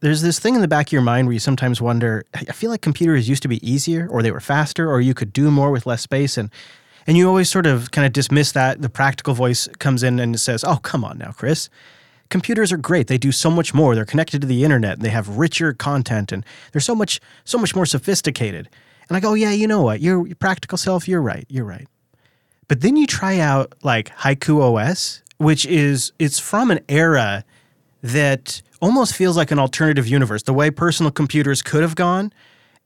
There's this thing in the back of your mind where you sometimes wonder, I feel like computers used to be easier or they were faster or you could do more with less space and and you always sort of kind of dismiss that. The practical voice comes in and says, "Oh, come on now, Chris. Computers are great. They do so much more. They're connected to the internet. And they have richer content and they're so much so much more sophisticated." And I go, "Yeah, you know what? Your, your practical self, you're right. You're right." But then you try out like Haiku OS, which is it's from an era that almost feels like an alternative universe, the way personal computers could have gone.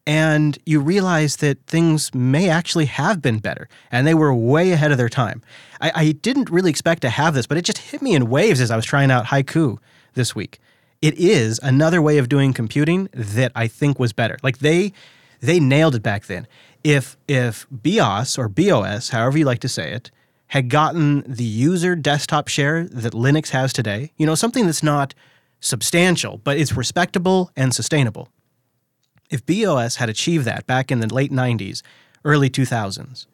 And you realize that things may actually have been better, and they were way ahead of their time. I, I didn't really expect to have this, but it just hit me in waves as I was trying out Haiku this week. It is another way of doing computing that I think was better. Like they they nailed it back then. If if BIOS or BeOS, however you like to say it, had gotten the user desktop share that Linux has today, you know, something that's not substantial, but it's respectable and sustainable. If BeOS had achieved that back in the late 90s, early 2000s,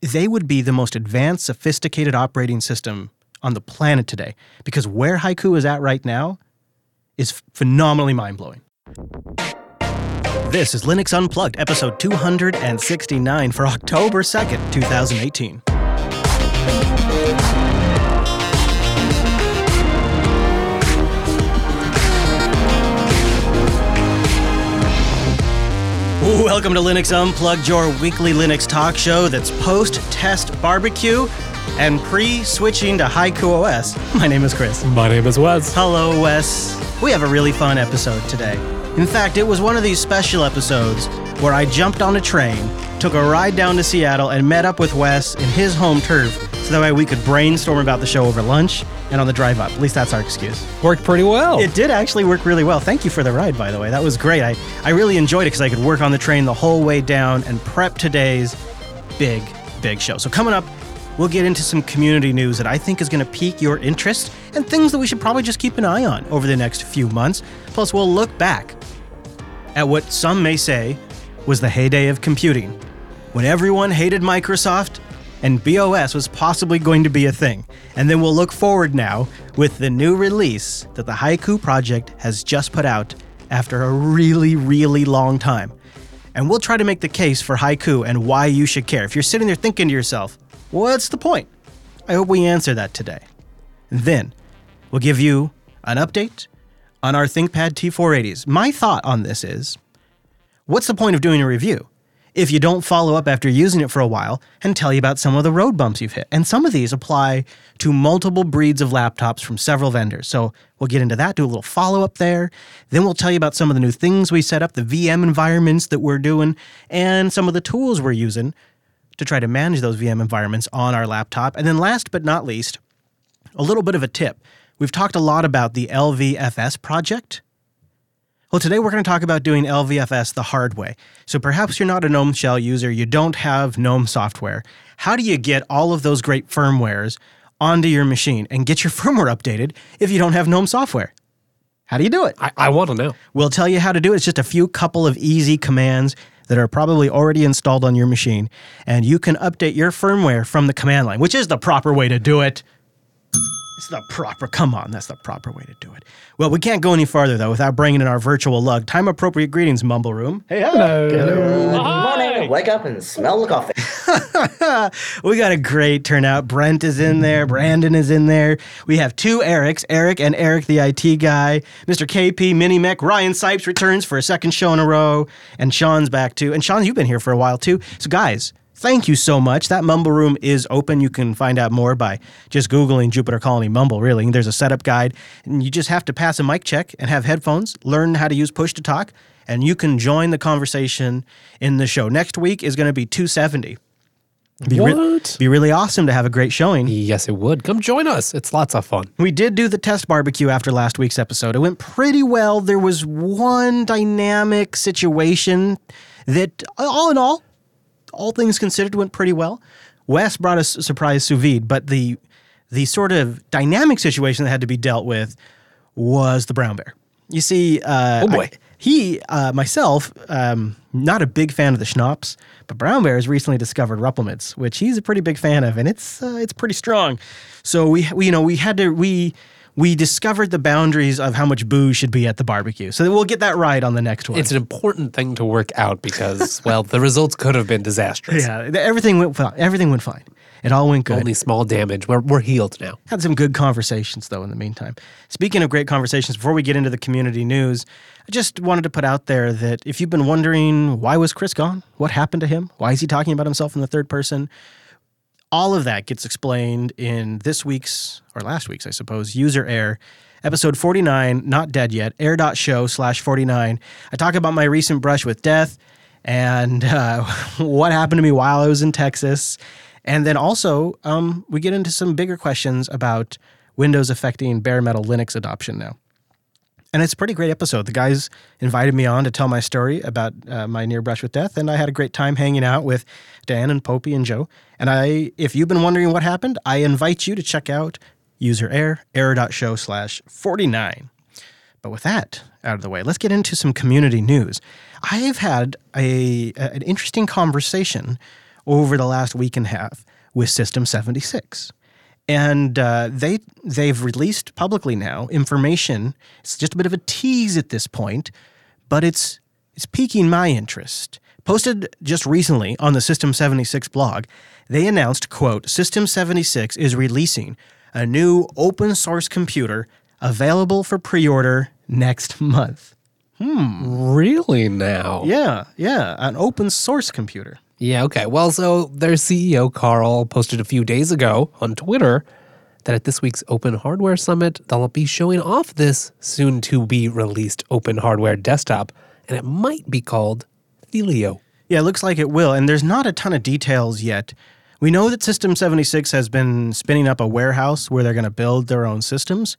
they would be the most advanced, sophisticated operating system on the planet today. Because where Haiku is at right now is phenomenally mind blowing. This is Linux Unplugged, episode 269 for October 2nd, 2018. Welcome to Linux Unplugged, your weekly Linux talk show that's post test barbecue and pre switching to Haiku OS. My name is Chris. My name is Wes. Hello, Wes. We have a really fun episode today. In fact, it was one of these special episodes where I jumped on a train, took a ride down to Seattle, and met up with Wes in his home turf so that way we could brainstorm about the show over lunch and on the drive up. At least that's our excuse. Worked pretty well. It did actually work really well. Thank you for the ride, by the way. That was great. I, I really enjoyed it because I could work on the train the whole way down and prep today's big, big show. So, coming up, we'll get into some community news that I think is going to pique your interest and things that we should probably just keep an eye on over the next few months. Plus, we'll look back at what some may say was the heyday of computing, when everyone hated Microsoft and BeOS was possibly going to be a thing. And then we'll look forward now with the new release that the Haiku project has just put out after a really, really long time. And we'll try to make the case for Haiku and why you should care. If you're sitting there thinking to yourself, what's the point? I hope we answer that today. Then we'll give you an update on our ThinkPad T480s. My thought on this is what's the point of doing a review? If you don't follow up after using it for a while and tell you about some of the road bumps you've hit. And some of these apply to multiple breeds of laptops from several vendors. So we'll get into that, do a little follow up there. Then we'll tell you about some of the new things we set up, the VM environments that we're doing, and some of the tools we're using to try to manage those VM environments on our laptop. And then last but not least, a little bit of a tip. We've talked a lot about the LVFS project well, today we're going to talk about doing LVFS the hard way. So perhaps you're not a GNOME shell user, you don't have GNOME software. How do you get all of those great firmwares onto your machine and get your firmware updated if you don't have GNOME software? How do you do it? I, I want to know. We'll tell you how to do it. It's just a few couple of easy commands that are probably already installed on your machine, and you can update your firmware from the command line, which is the proper way to do it. It's the proper, come on, that's the proper way to do it. Well, we can't go any farther, though, without bringing in our virtual lug. Time appropriate greetings, Mumble Room. Hey, hello. Good morning. Wake up and smell the coffee. we got a great turnout. Brent is in there. Brandon is in there. We have two Erics, Eric and Eric, the IT guy. Mr. KP, Mini Mech, Ryan Sipes returns for a second show in a row. And Sean's back, too. And Sean, you've been here for a while, too. So, guys, Thank you so much. That Mumble Room is open. You can find out more by just Googling Jupiter Colony Mumble, really. There's a setup guide, and you just have to pass a mic check and have headphones, learn how to use push to talk, and you can join the conversation in the show. Next week is going to be 270. Be what? Re- be really awesome to have a great showing. Yes, it would. Come join us. It's lots of fun. We did do the test barbecue after last week's episode. It went pretty well. There was one dynamic situation that, all in all, all things considered, went pretty well. Wes brought us a surprise sous vide, but the the sort of dynamic situation that had to be dealt with was the brown bear. You see, uh, oh boy, I, he uh, myself, um, not a big fan of the schnapps, but brown bear has recently discovered Rumple Minze, which he's a pretty big fan of, and it's uh, it's pretty strong. So we, we you know we had to we we discovered the boundaries of how much booze should be at the barbecue. So we'll get that right on the next one. It's an important thing to work out because, well, the results could have been disastrous. yeah, everything went fine. Everything went fine. It all went good. Only small damage. We're, we're healed now. Had some good conversations though in the meantime. Speaking of great conversations, before we get into the community news, I just wanted to put out there that if you've been wondering why was Chris gone? What happened to him? Why is he talking about himself in the third person? All of that gets explained in this week's or last week's, I suppose, User Error. Episode 49, not dead yet, error.show slash 49. I talk about my recent brush with death and uh, what happened to me while I was in Texas. And then also, um, we get into some bigger questions about Windows affecting bare metal Linux adoption now. And it's a pretty great episode. The guys invited me on to tell my story about uh, my near brush with death, and I had a great time hanging out with Dan and Popey and Joe. And I, if you've been wondering what happened, I invite you to check out User Error, error.show slash 49. But with that out of the way, let's get into some community news. I've had a, a- an interesting conversation over the last week and a half with System 76. And uh, they they've released publicly now information. It's just a bit of a tease at this point, but it's it's piquing my interest. Posted just recently on the System 76 blog, they announced, quote, System 76 is releasing a new open source computer available for pre-order next month. Hmm. Really now? Yeah, yeah, an open source computer. Yeah, okay. Well, so their CEO, Carl, posted a few days ago on Twitter that at this week's Open Hardware Summit, they'll be showing off this soon to be released open hardware desktop, and it might be called Thelio. Yeah, it looks like it will. And there's not a ton of details yet. We know that System 76 has been spinning up a warehouse where they're going to build their own systems.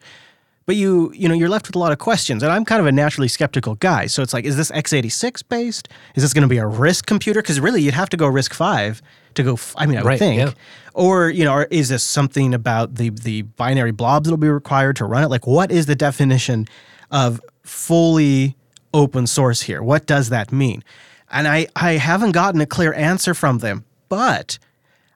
But you, you know, you're left with a lot of questions, and I'm kind of a naturally skeptical guy. So it's like, is this x86 based? Is this going to be a RISC computer? Because really, you'd have to go RISC five to go. f- I mean, I would Right, think. yeah. Or you know, or is this something about the the binary blobs that'll be required to run it? Like, what is the definition of fully open source here? What does that mean? And I I haven't gotten a clear answer from them, but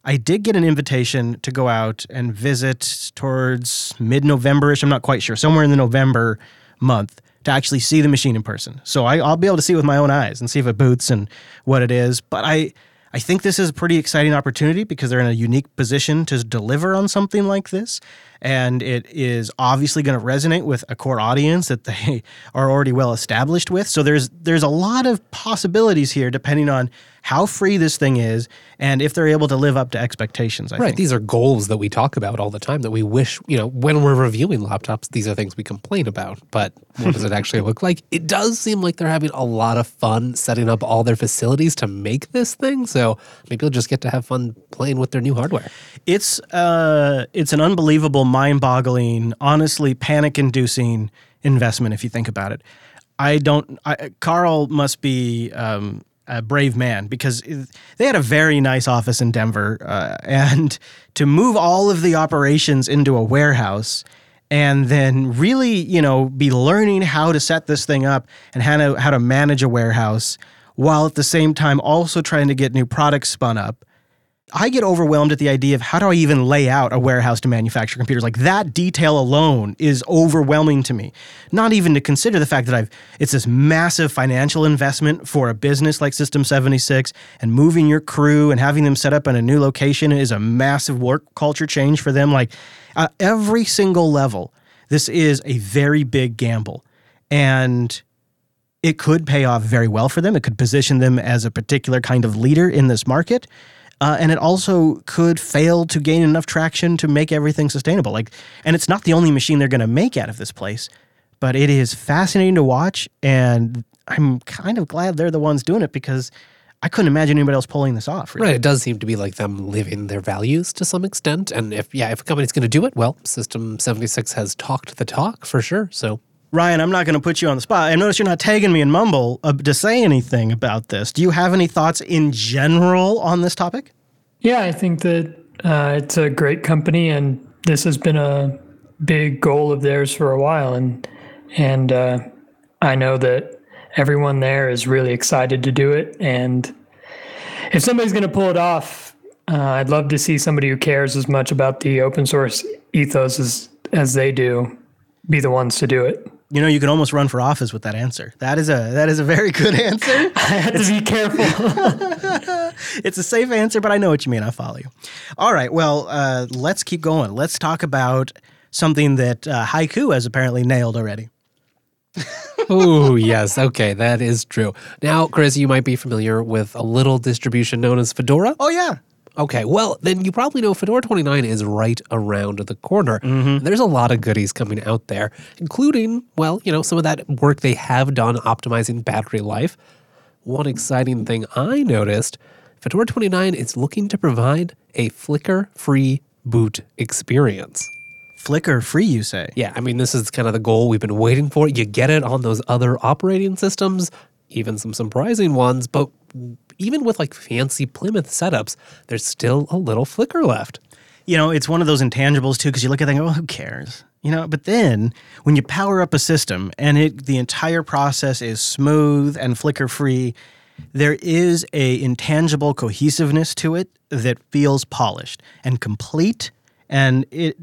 I did get an invitation to go out and visit towards mid November-ish. I'm not quite sure, somewhere in the November month to actually see the machine in person. So I, I'll be able to see it with my own eyes and see if it boots and what it is. But I, I think this is a pretty exciting opportunity because they're in a unique position to deliver on something like this. And it is obviously going to resonate with a core audience that they are already well established with. So there's there's a lot of possibilities here depending on how free this thing is and if they're able to live up to expectations. I Right. think. These are goals that we talk about all the time that we wish, you know, when we're reviewing laptops, these are things we complain about. But what does it actually look like? It does seem like they're having a lot of fun setting up all their facilities to make this thing. So maybe you'll just get to have fun playing with their new hardware. It's uh, it's an unbelievable, mind-boggling, honestly panic-inducing investment if you think about it. I don't. I, Carl must be um, a brave man because they had a very nice office in Denver, uh, and to move all of the operations into a warehouse and then really, you know, be learning how to set this thing up and how to how to manage a warehouse while at the same time also trying to get new products spun up. I get overwhelmed at the idea of how do I even lay out a warehouse to manufacture computers? Like that detail alone is overwhelming to me. Not even to consider the fact that I've it's this massive financial investment for a business like System 76 and moving your crew and having them set up in a new location is a massive work culture change for them like uh, every single level. This is a very big gamble. And it could pay off very well for them. It could position them as a particular kind of leader in this market. Uh, and it also could fail to gain enough traction to make everything sustainable. Like, and it's not the only machine they're going to make out of this place, but it is fascinating to watch. And I'm kind of glad they're the ones doing it because I couldn't imagine anybody else pulling this off. Really. Right. It does seem to be like them living their values to some extent. And if, yeah, if a company's going to do it, well, System 76 has talked the talk for sure. So Ryan, I'm not going to put you on the spot. I notice you're not tagging me in Mumble uh, to say anything about this. Do you have any thoughts in general on this topic? Yeah, I think that uh, it's a great company, and this has been a big goal of theirs for a while. And and uh, I know that everyone there is really excited to do it. And if somebody's going to pull it off, uh, I'd love to see somebody who cares as much about the open source ethos as as they do. be the ones to do it. You know, you can almost run for office with that answer. That is a that is a very good answer. I had to be careful. it's a safe answer, but I know what you mean. I follow you. All right. Well, uh, let's keep going. Let's talk about something that uh, Haiku has apparently nailed already. oh, yes. Okay, that is true. Now, Chris, you might be familiar with a little distribution known as Fedora. Oh yeah. Okay, well, then you probably know Fedora 29 is right around the corner. Mm-hmm. There's a lot of goodies coming out there, including, well, you know, some of that work they have done optimizing battery life. One exciting thing I noticed Fedora 29 is looking to provide a flicker free boot experience. Flicker free, you say? Yeah, I mean, this is kind of the goal we've been waiting for. You get it on those other operating systems, even some surprising ones, but even with like fancy Plymouth setups, there's still a little flicker left. You know, it's one of those intangibles too, because you look at it and go, oh, who cares? You know, but then when you power up a system and it the entire process is smooth and flicker free, there is a intangible cohesiveness to it that feels polished and complete, and it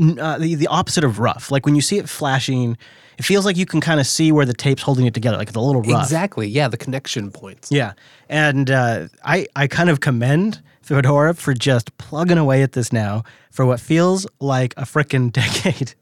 uh, the the opposite of rough. Like when you see it flashing, it feels like you can kind of see where the tape's holding it together, like it's a little rough. Exactly. Yeah, the connection points. Yeah, and uh, I I kind of commend Fedora for just plugging away at this now for what feels like a freaking decade.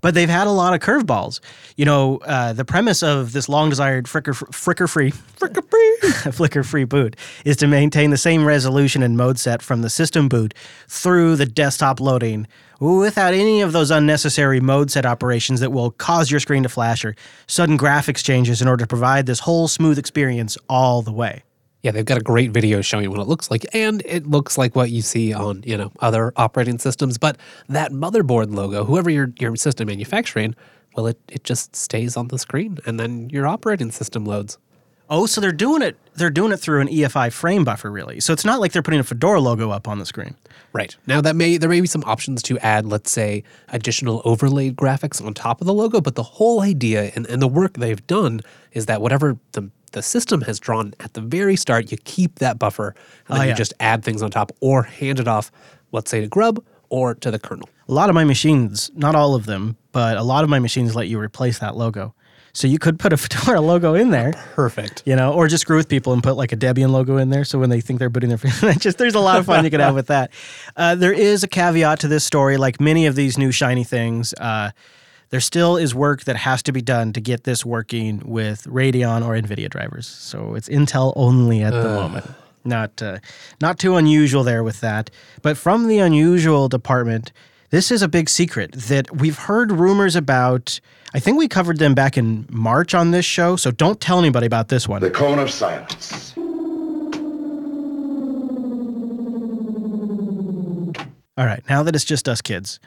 But they've had a lot of curveballs. You know, uh, the premise of this long desired fricker, fricker free, fricker free, flicker free boot is to maintain the same resolution and mode set from the system boot through the desktop loading without any of those unnecessary mode set operations that will cause your screen to flash or sudden graphics changes in order to provide this whole smooth experience all the way. Yeah, they've got a great video showing what it looks like, and it looks like what you see on you know other operating systems. But that motherboard logo, whoever your your system manufacturing, well, it it just stays on the screen, and then your operating system loads. Oh, so they're doing it. They're doing it through an EFI frame buffer, really. So it's not like they're putting a Fedora logo up on the screen. Right now, that may there may be some options to add, let's say, additional overlaid graphics on top of the logo, but the whole idea and, and the work they've done is that whatever the the system has drawn at the very start, you keep that buffer, and then Oh, you just add things on top or hand it off, let's say to Grub or to the kernel. A lot of my machines, not all of them, but a lot of my machines let you replace that logo. So you could put a Fedora logo in there, Perfect. you know, or just screw with people and put like a Debian logo in there. So when they think they're booting their, just there's a lot of fun you could have with that. Uh, there is a caveat to this story, like many of these new shiny things. Uh, there still is work that has to be done to get this working with Radeon or NVIDIA drivers. So it's Intel only at the moment. Not uh, not too unusual there with that. But from the unusual department, this is a big secret that we've heard rumors about. I think we covered them back in March on this show, so don't tell anybody about this one. The cone of silence. All right, now that it's just us kids,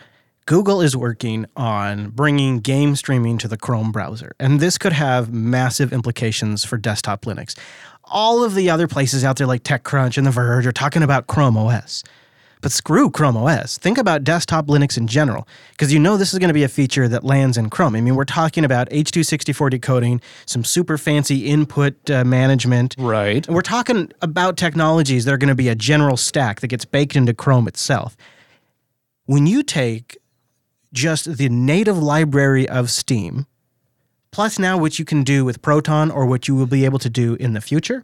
Google is working on bringing game streaming to the Chrome browser, and this could have massive implications for desktop Linux. All of the other places out there, like TechCrunch and The Verge, are talking about Chrome OS. But screw Chrome OS. Think about desktop Linux in general, because you know this is going to be a feature that lands in Chrome. I mean, we're talking about H264 decoding, some super fancy input uh, management. Right. And we're talking about technologies that are going to be a general stack that gets baked into Chrome itself. When you take just the native library of Steam, plus now what you can do with Proton or what you will be able to do in the future,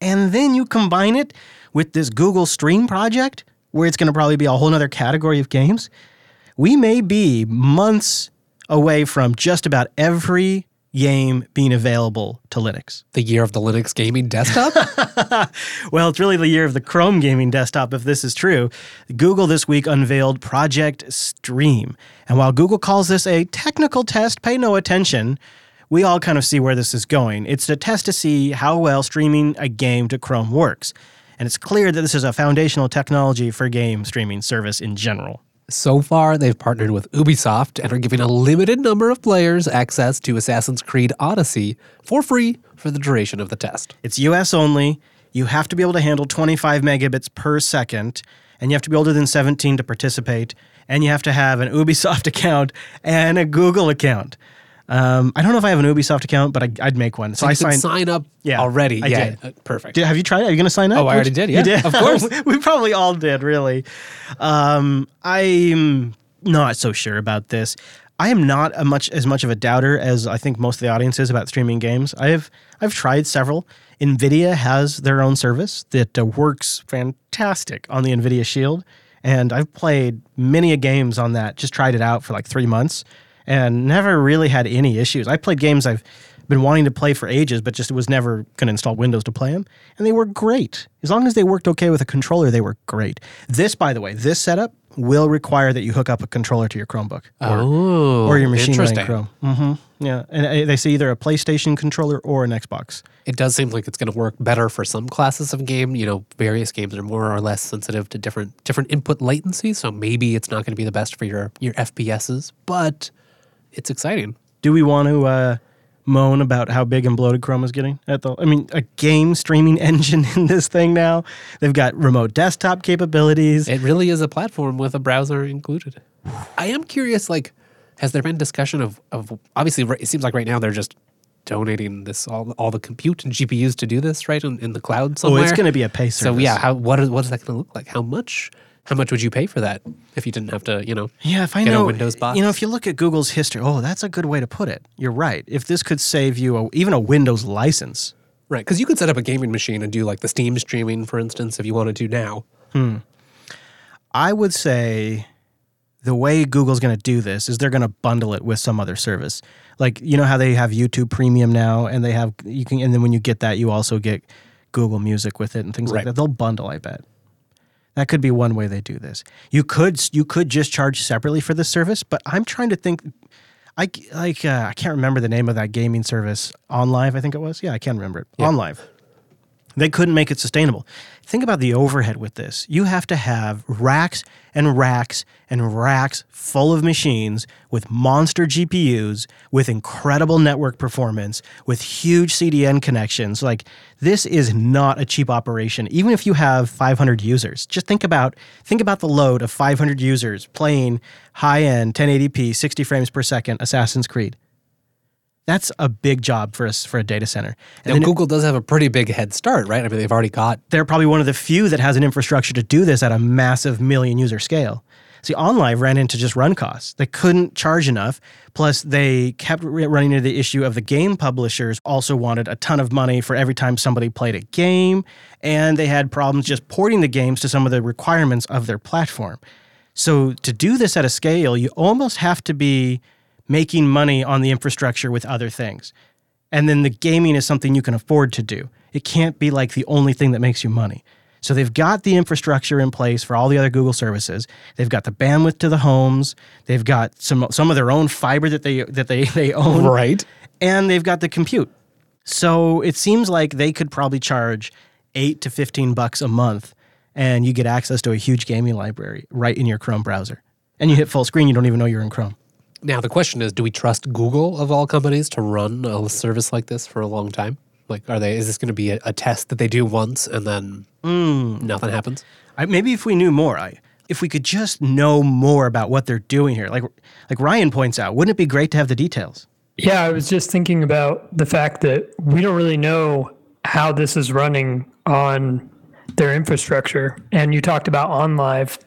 and then you combine it with this Google Stream project, where it's going to probably be a whole other category of games, we may be months away from just about every game being available to Linux. The year of the Linux gaming desktop? Well, it's really the year of the Chrome gaming desktop, if this is true. Google this week unveiled Project Stream. And while Google calls this a technical test, pay no attention. We all kind of see where this is going. It's a test to see how well streaming a game to Chrome works. And it's clear that this is a foundational technology for game streaming service in general. So far, they've partnered with Ubisoft and are giving a limited number of players access to Assassin's Creed Odyssey for free for the duration of the test. It's US only. You have to be able to handle 25 megabits per second, and you have to be older than 17 to participate, and you have to have an Ubisoft account and a Google account. Um, I don't know if I have an Ubisoft account, but I, I'd make one. So, So I signed. sign up Yeah, already. I yeah, did. uh, perfect. Did- have you tried it? Are you going to sign up? Oh, I already did, yeah. You did? Of course. we probably all did, really. Um, I'm not so sure about this. I am not a much as much of a doubter as I think most of the audience is about streaming games. I have I've tried several. Nvidia has their own service that uh, works fantastic on the Nvidia Shield, and I've played many a games on that. Just tried it out for like three months, and never really had any issues. I played games I've been wanting to play for ages, but just was never going to install Windows to play them, and they were great. As long as they worked okay with a controller, they were great. This, by the way, this setup will require that you hook up a controller to your Chromebook or, Oh, or your machine running. Chrome. hmm Yeah, and uh, they say either a PlayStation controller or an Xbox. It does seem like it's going to work better for some classes of game. You know, various games are more or less sensitive to different different input latency, so maybe it's not going to be the best for your your FPSs, but it's exciting. Do we want to uh, moan about how big and bloated Chrome is getting? At the, I mean, a game streaming engine in this thing now. They've got remote desktop capabilities. It really is a platform with a browser included. I am curious, like, has there been discussion of, of obviously it seems like right now they're just donating this all all the compute and GPUs to do this right in, in the cloud oh, somewhere. it's going to be a pay so yeah. How what is what is that going to look like? How much? How much would you pay for that if you didn't have to? You know. Yeah, if I know Windows box? you know, if you look at Google's history, oh, that's a good way to put it. You're right. If this could save you a, even a Windows license, Right, because you could set up a gaming machine and do like the Steam streaming, for instance, if you wanted to now. Hmm. I would say the way Google's going to do this is they're going to bundle it with some other service. Like you know how they have YouTube Premium now, and they have you can, and then when you get that, you also get Google Music with it and things like that. They'll bundle, I bet. That could be one way they do this. You could you could just charge separately for this service, but I'm trying to think. I like uh, I can't remember the name of that gaming service. OnLive, I think it was. Yeah, I can't remember it. OnLive. They couldn't make it sustainable. Think about the overhead with this. You have to have racks and racks and racks full of machines with monster GPUs, with incredible network performance, with huge CDN connections. Like this is not a cheap operation. Even if you have 500 users, just think about think about the load of 500 users playing high-end 1080p 60 frames per second Assassin's Creed. That's a big job for us for a data center. And Now, Google does have a pretty big head start, right? I mean, they've already got they're probably one of the few that has an infrastructure to do this at a massive million user scale. See, OnLive ran into just run costs. They couldn't charge enough. Plus, they kept running into the issue of the game publishers also wanted a ton of money for every time somebody played a game, and they had problems just porting the games to some of the requirements of their platform. So, to do this at a scale, you almost have to be making money on the infrastructure with other things. And then the gaming is something you can afford to do. It can't be like the only thing that makes you money. So they've got the infrastructure in place for all the other Google services. They've got the bandwidth to the homes. They've got some some of their own fiber that they that they they own. right. And they've got the compute. So it seems like they could probably charge 8 to 15 bucks a month and you get access to a huge gaming library right in your Chrome browser. And you hit full screen, you don't even know you're in Chrome. Now the question is, do we trust Google of all companies to run a service like this for a long time? Like, are they? Is this going to be a, a test that they do once and then hmm. nothing happens? I, maybe if we knew more, I, if we could just know more about what they're doing here, like like Ryan points out, wouldn't it be great to have the details? Yeah, I was just thinking about the fact that we don't really know how this is running on their infrastructure. And you talked about OnLive.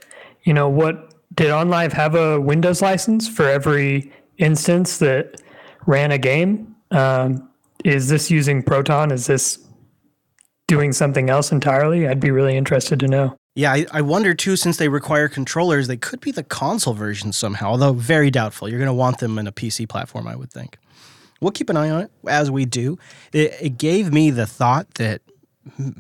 You know, what did OnLive have a Windows license for every instance that ran a game? Um, is this using Proton? Is this doing something else entirely? I'd be really interested to know. Yeah, I, I wonder too, since they require controllers, they could be the console version somehow, although very doubtful. You're going to want them in a PC platform, I would think. We'll keep an eye on it as we do. It, it gave me the thought that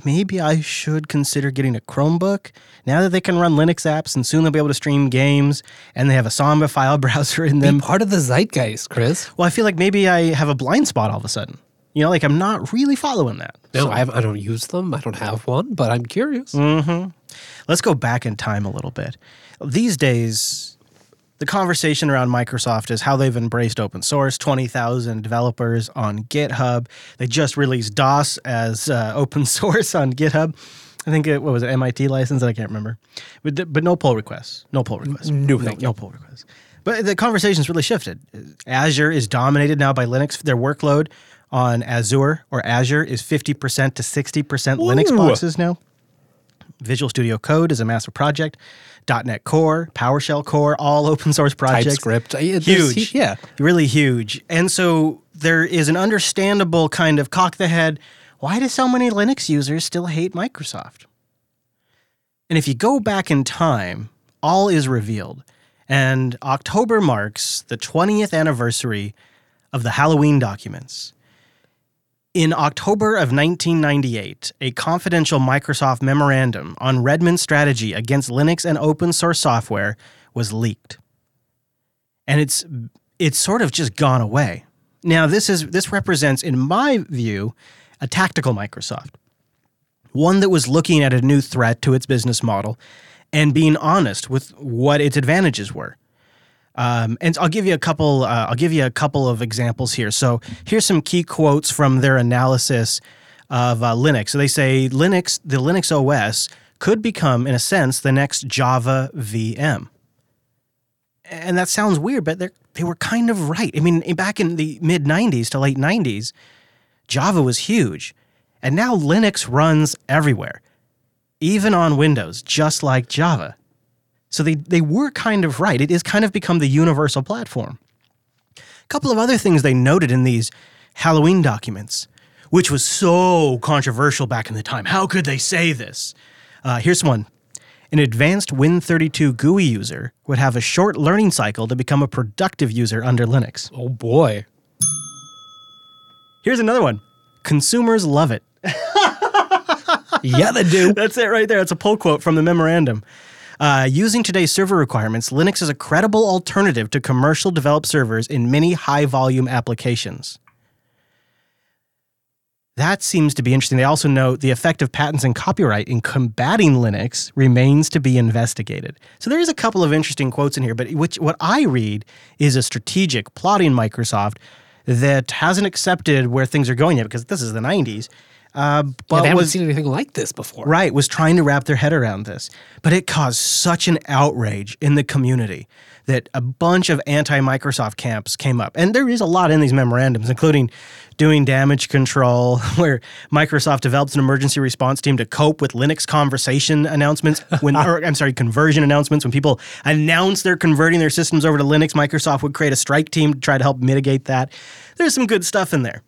maybe I should consider getting a Chromebook now that they can run Linux apps and soon they'll be able to stream games and they have a Samba file browser in them. Be part of the zeitgeist, Chris. Well, I feel like maybe I have a blind spot all of a sudden. You know, like I'm not really following that. No, I, have, I don't use them. I don't have one, but I'm curious. Mm-hmm. Let's go back in time a little bit. These days, the conversation around Microsoft is how they've embraced open source 20,000 developers on GitHub. They just released DOS as uh, open source on GitHub. I think it what was it, MIT license? I can't remember. But, but no pull requests. No pull requests. No, no, no pull requests. But the conversation's really shifted. Azure is dominated now by Linux. Their workload on Azure or Azure is 50% to 60% Linux boxes now. Visual Studio Code is a massive project. .NET Core, PowerShell Core, all open source projects. TypeScript. Uh, Huge. Yeah. Really huge. And so there is an understandable kind of cock the head. Why do so many Linux users still hate Microsoft? And if you go back in time, all is revealed. And October marks the 20th anniversary of the Halloween documents. In October of 1998, a confidential Microsoft memorandum on Redmond's strategy against Linux and open source software was leaked. And it's it's sort of just gone away. Now this is this represents in my view a tactical Microsoft. One that was looking at a new threat to its business model and being honest with what its advantages were. Um, and I'll give you a couple. Uh, I'll give you a couple of examples here. So here's some key quotes from their analysis of uh, Linux. So they say Linux, the Linux OS, could become, in a sense, the next Java VM. And that sounds weird, but they they were kind of right. I mean, back in the mid '90s to late '90s, Java was huge, and now Linux runs everywhere, even on Windows, just like Java. So they, they were kind of right. It has kind of become the universal platform. A couple of other things they noted in these Halloween documents, which was so controversial back in the time. How could they say this? Uh, here's one. An advanced Win32 GUI user would have a short learning cycle to become a productive user under Linux. Oh boy. Here's another one. Consumers love it. Yeah, they do. That's it right there. It's a pull quote from the memorandum. Uh, using today's server requirements, Linux is a credible alternative to commercial developed servers in many high volume applications. That seems to be interesting. They also note the effect of patents and copyright in combating Linux remains to be investigated. So there's a couple of interesting quotes in here, but which what I read is a strategic plotting Microsoft that hasn't accepted where things are going yet because this is the 90s. Uh, Yeah, but they haven't was seen anything like this before. right was trying to wrap their head around this. But it caused such an outrage in the community that a bunch of anti-microsoft camps came up. And there is a lot in these memorandums including doing damage control where microsoft develops an emergency response team to cope with linux conversation announcements when or i'm sorry conversion announcements when people announce they're converting their systems over to linux. Microsoft would create a strike team to try to help mitigate that. There's some good stuff in there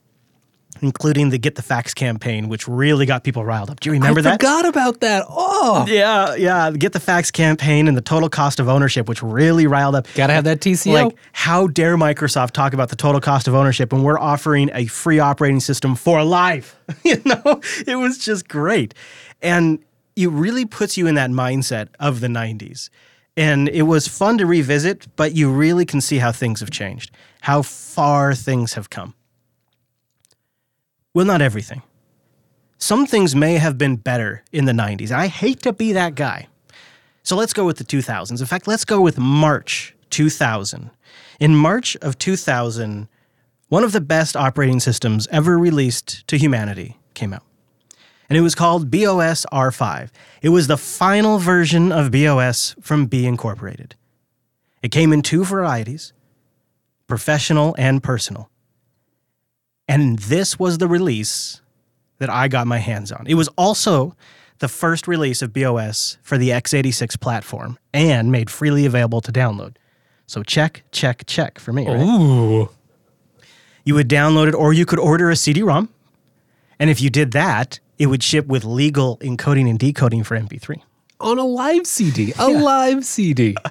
including the Get the Facts campaign, which really got people riled up. Do you remember I that? forgot about that. Oh, Yeah, yeah. The Get the Facts campaign and the total cost of ownership, which really riled up. gotta have that TCO. Like, how dare Microsoft talk about the total cost of ownership when we're offering a free operating system for life? you know, it was just great. And it really puts you in that mindset of the 90s. And it was fun to revisit, but you really can see how things have changed, how far things have come. Well, not everything. Some things may have been better in the 90s. I hate to be that guy. So let's go with the 2000s. In fact, let's go with March 2000. In March of 2000, one of the best operating systems ever released to humanity came out. And it was called BeOS R5. It was the final version of BeOS from Be Incorporated. It came in two varieties professional and personal. And this was the release that I got my hands on. It was also the first release of BeOS for the x86 platform and made freely available to download. So check, check, check for me. right? Ooh. You would download it or you could order a CD-ROM. And if you did that, it would ship with legal encoding and decoding for MP3. On a live CD. A live CD.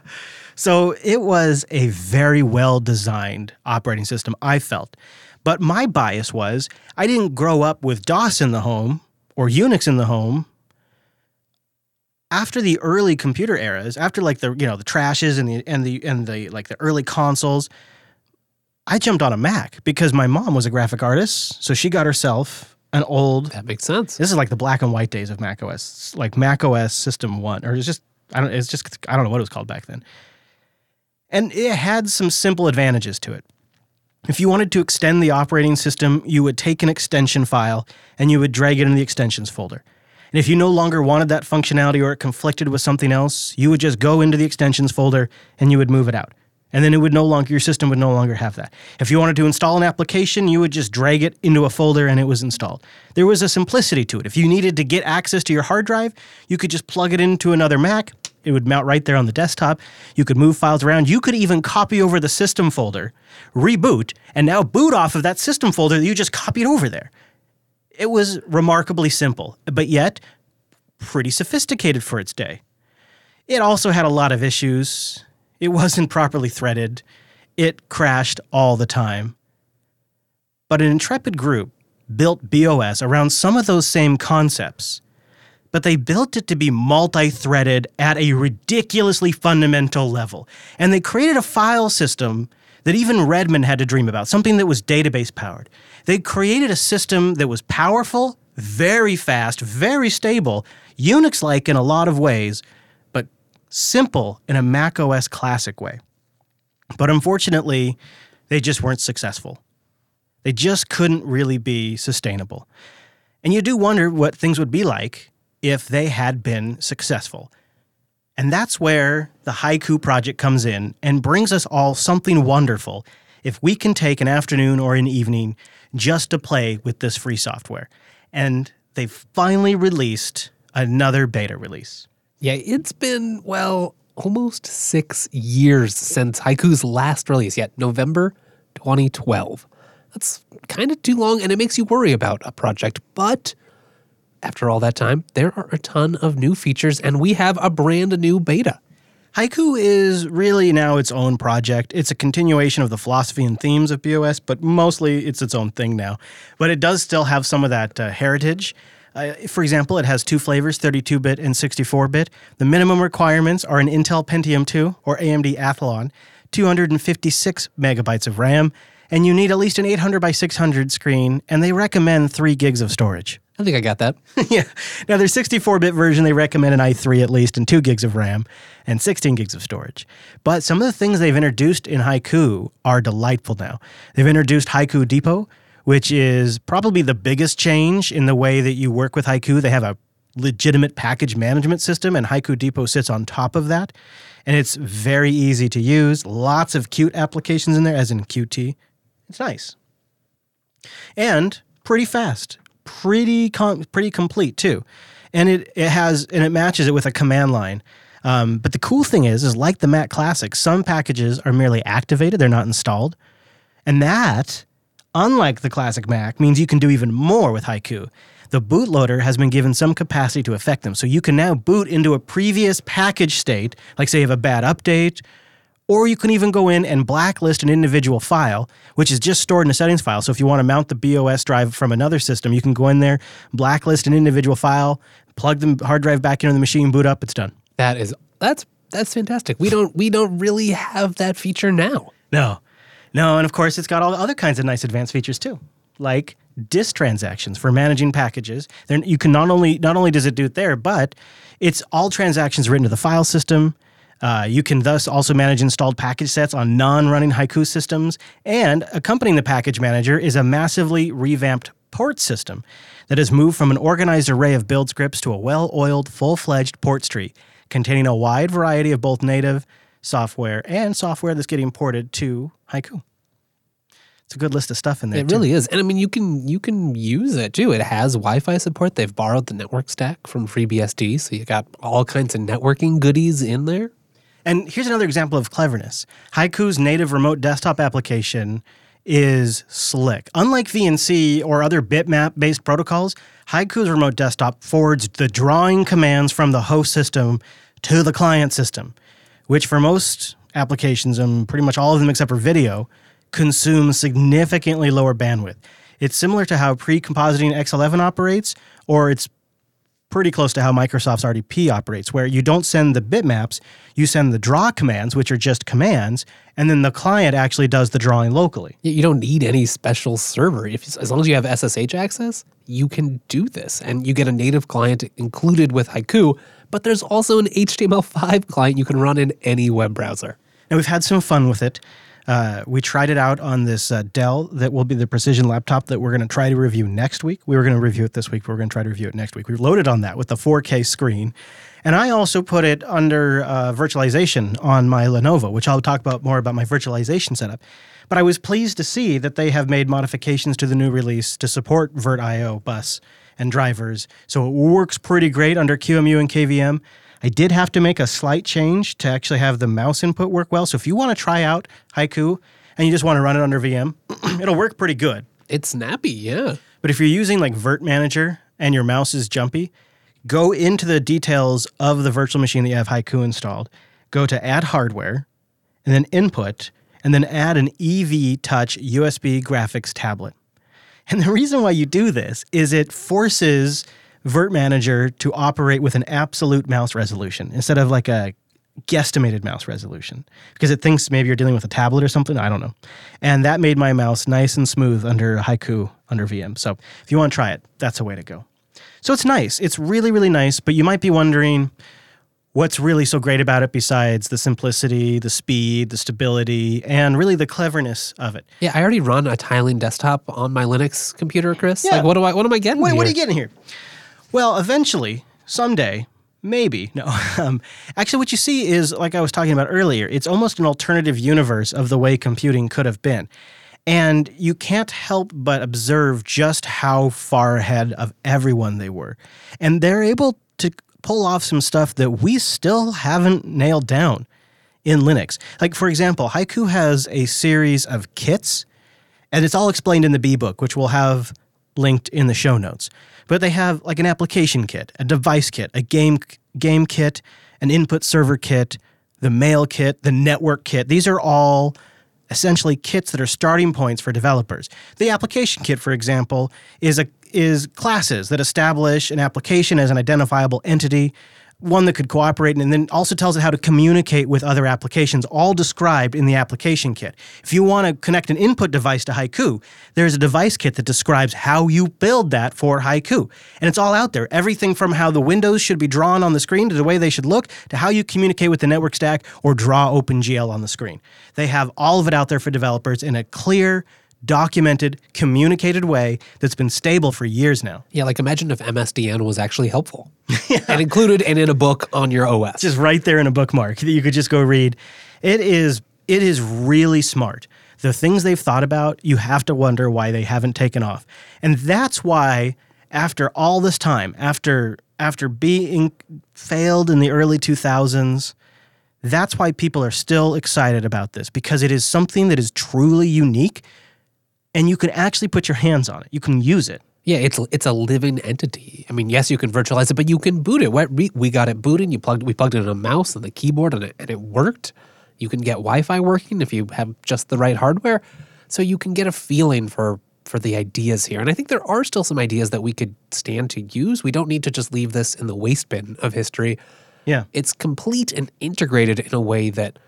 So it was a very well designed operating system, I felt. But my bias was I didn't grow up with DOS in the home or Unix in the home. After the early computer eras, after like the you know the trashes and the and the and the like the early consoles, I jumped on a Mac because my mom was a graphic artist, so she got herself an old That makes sense. this is like the black and white days of Mac OS, like Mac OS System One, or it's just I don't. It's just I don't know what it was called back then. And it had some simple advantages to it. If you wanted to extend the operating system, you would take an extension file and you would drag it in the extensions folder. And if you no longer wanted that functionality or it conflicted with something else, you would just go into the extensions folder and you would move it out. And then it would no longer your system would no longer have that. If you wanted to install an application, you would just drag it into a folder and it was installed. There was a simplicity to it. If you needed to get access to your hard drive, you could just plug it into another Mac. It would mount right there on the desktop. You could move files around. You could even copy over the system folder, reboot, and now boot off of that system folder that you just copied over there. It was remarkably simple, but yet pretty sophisticated for its day. It also had a lot of issues. It wasn't properly threaded. It crashed all the time. But an intrepid group built BeOS around some of those same concepts, but they built it to be multi threaded at a ridiculously fundamental level. And they created a file system that even Redmond had to dream about, something that was database powered. They created a system that was powerful, very fast, very stable, Unix like in a lot of ways, but simple in a Mac OS classic way. But unfortunately, they just weren't successful. They just couldn't really be sustainable. And you do wonder what things would be like if they had been successful. And that's where the Haiku project comes in and brings us all something wonderful if we can take an afternoon or an evening just to play with this free software. And they've finally released another beta release. Yeah, it's been, well, almost six years since Haiku's last release, yet November 2012. That's kind of too long, and it makes you worry about a project. But after all that time, there are a ton of new features, and we have a brand new beta. Haiku is really now its own project. It's a continuation of the philosophy and themes of BeOS, but mostly it's its own thing now. But it does still have some of that uh, heritage. Uh, for example, it has two flavors 32 bit and 64 bit. The minimum requirements are an Intel Pentium 2 or AMD Athlon, 256 megabytes of RAM, and you need at least an 800 by 600 screen, and they recommend 3 gigs of storage. I think I got that. yeah. Now, their 64 bit version, they recommend an i3 at least and 2 gigs of RAM and 16 gigs of storage. But some of the things they've introduced in Haiku are delightful now. They've introduced Haiku Depot, which is probably the biggest change in the way that you work with Haiku. They have a legitimate package management system, and Haiku Depot sits on top of that. And it's very easy to use. Lots of cute applications in there, as in Qt. It's nice. And pretty fast pretty com- pretty complete too, and it it has and it matches it with a command line. Um, but the cool thing is, is like the Mac Classic, some packages are merely activated; they're not installed, and that, unlike the classic Mac, means you can do even more with Haiku. The bootloader has been given some capacity to affect them, so you can now boot into a previous package state, like say you have a bad update or you can even go in and blacklist an individual file, which is just stored in a settings file. So if you want to mount the BeOS drive from another system, you can go in there, blacklist an individual file, plug the hard drive back into the machine, boot up, it's done. That is that's that's fantastic. We don't we don't really have that feature now. No. No, and of course it's got all the other kinds of nice advanced features too. Like disk transactions for managing packages. Then you can not only not only does it do it there, but it's all transactions written to the file system. Uh, you can thus also manage installed package sets on non running Haiku systems. And accompanying the package manager is a massively revamped port system that has moved from an organized array of build scripts to a well oiled, full fledged port tree containing a wide variety of both native software and software that's getting ported to Haiku. It's a good list of stuff in there. It too. really is, and I mean, you can you can use it too. It has Wi-Fi support. They've borrowed the network stack from FreeBSD, so you got all kinds of networking goodies in there. And here's another example of cleverness. Haiku's native remote desktop application is slick. Unlike VNC or other bitmap based protocols, Haiku's remote desktop forwards the drawing commands from the host system to the client system, which for most applications, and pretty much all of them except for video, consume significantly lower bandwidth. It's similar to how pre-compositing X11 operates, or it's pretty close to how Microsoft's RDP operates, where you don't send the bitmaps, you send the draw commands, which are just commands, and then the client actually does the drawing locally. You don't need any special server. If as long as you have SSH access, you can do this, and you get a native client included with Haiku. But there's also an HTML5 client you can run in any web browser. And we've had some fun with it. Uh, we tried it out on this uh, Dell that will be the precision laptop that we're going to try to review next week. We were going to review it this week, but we're going to try to review it next week. We loaded on that with the 4K screen. And I also put it under uh, virtualization on my Lenovo, which I'll talk about more about my virtualization setup. But I was pleased to see that they have made modifications to the new release to support VirtIO bus and drivers. So it works pretty great under QEMU and KVM. I did have to make a slight change to actually have the mouse input work well. So if you want to try out Haiku and you just want to run it under VM, it'll work pretty good. It's snappy, yeah. But if you're using like Virt Manager and your mouse is jumpy, go into the details of the virtual machine that you have Haiku installed. Go to Add Hardware, and then Input, and then add an EvTouch USB graphics tablet. And the reason why you do this is it forces Virt Manager to operate with an absolute mouse resolution instead of like a guesstimated mouse resolution because it thinks maybe you're dealing with a tablet or something. I don't know. And that made my mouse nice and smooth under Haiku under VM. So if you want to try it, that's a way to go. So it's nice. It's really, really nice. But you might be wondering what's really so great about it besides the simplicity, the speed, the stability, and really the cleverness of it. Yeah, I already run a tiling desktop on my Linux computer, Chris. Yeah. Like, what do I? What am I getting? Wait, here? what are you getting here? Well, eventually, someday, maybe. No. Um, actually, what you see is, like I was talking about earlier, it's almost an alternative universe of the way computing could have been. And you can't help but observe just how far ahead of everyone they were. And they're able to pull off some stuff that we still haven't nailed down in Linux. Like, for example, Haiku has a series of kits, and it's all explained in the Be Book, which we'll have linked in the show notes. But they have like an application kit, a device kit, a game game kit, an input server kit, the mail kit, the network kit. These are all essentially kits that are starting points for developers. The application kit, for example, is a is classes that establish an application as an identifiable entity, one that could cooperate, and then also tells it how to communicate with other applications, all described in the application kit. If you want to connect an input device to Haiku, there's a device kit that describes how you build that for Haiku. And it's all out there. Everything from how the windows should be drawn on the screen to the way they should look to how you communicate with the network stack or draw OpenGL on the screen. They have all of it out there for developers in a clear, documented, communicated way that's been stable for years now. Yeah, like imagine if MSDN was actually helpful and included and in a book on your OS. Just right there in a bookmark that you could just go read. It is it is really smart. The things they've thought about, you have to wonder why they haven't taken off. And that's why after all this time, after after being failed in the early 2000s, that's why people are still excited about this because it is something that is truly unique and you can actually put your hands on it. You can use it. Yeah, it's it's a living entity. I mean, yes, you can virtualize it, but you can boot it. We, we got it booting. You plugged we plugged it in a mouse and the keyboard, and it and it worked. You can get Wi-Fi working if you have just the right hardware, so you can get a feeling for for the ideas here. And I think there are still some ideas that we could stand to use. We don't need to just leave this in the waste bin of history. Yeah. It's complete and integrated in a way that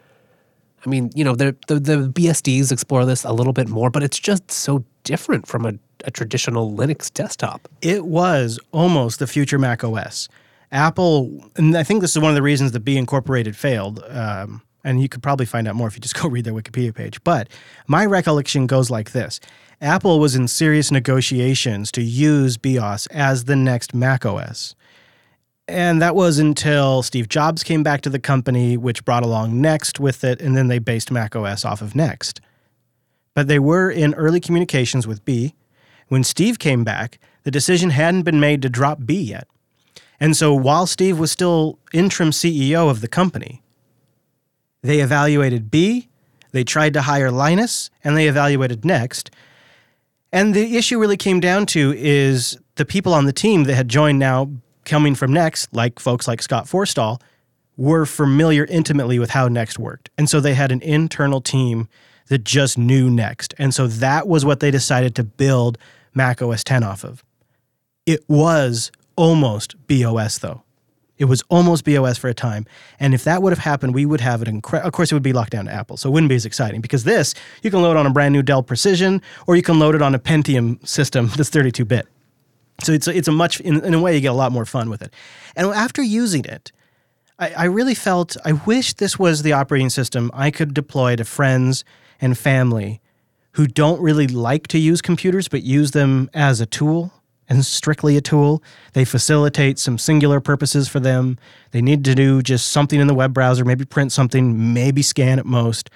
I mean, you know, the, the, the BSDs explore this a little bit more, but it's just so different from a, a traditional Linux desktop. It was almost the future Mac OS. Apple, and I think this is one of the reasons the Be Incorporated failed. Um, and you could probably find out more if you just go read their Wikipedia page. But my recollection goes like this Apple was in serious negotiations to use BeOS as the next Mac OS. And that was until Steve Jobs came back to the company, which brought along Next with it, and then they based Mac OS off of Next. But they were in early communications with Be. When Steve came back, the decision hadn't been made to drop Be yet. And so while Steve was still interim CEO of the company, they evaluated Be, they tried to hire Linus, and they evaluated Next. And the issue really came down to is the people on the team that had joined now coming from Next, like folks like Scott Forstall, were familiar intimately with how Next worked. And so they had an internal team that just knew Next. And so that was what they decided to build Mac OS 10 off of. It was almost BeOS, though. It was almost BeOS for a time. And if that would have happened, we would have it. Incre- of course, it would be locked down to Apple. So it wouldn't be as exciting because this, you can load on a brand new Dell Precision or you can load it on a Pentium system that's 32 bit. So it's a, it's a much in, in a way you get a lot more fun with it. And after using it, I, I really felt I wish this was the operating system I could deploy to friends and family who don't really like to use computers but use them as a tool and strictly a tool. They facilitate some singular purposes for them. They need to do just something in the web browser, maybe print something, maybe scan at most.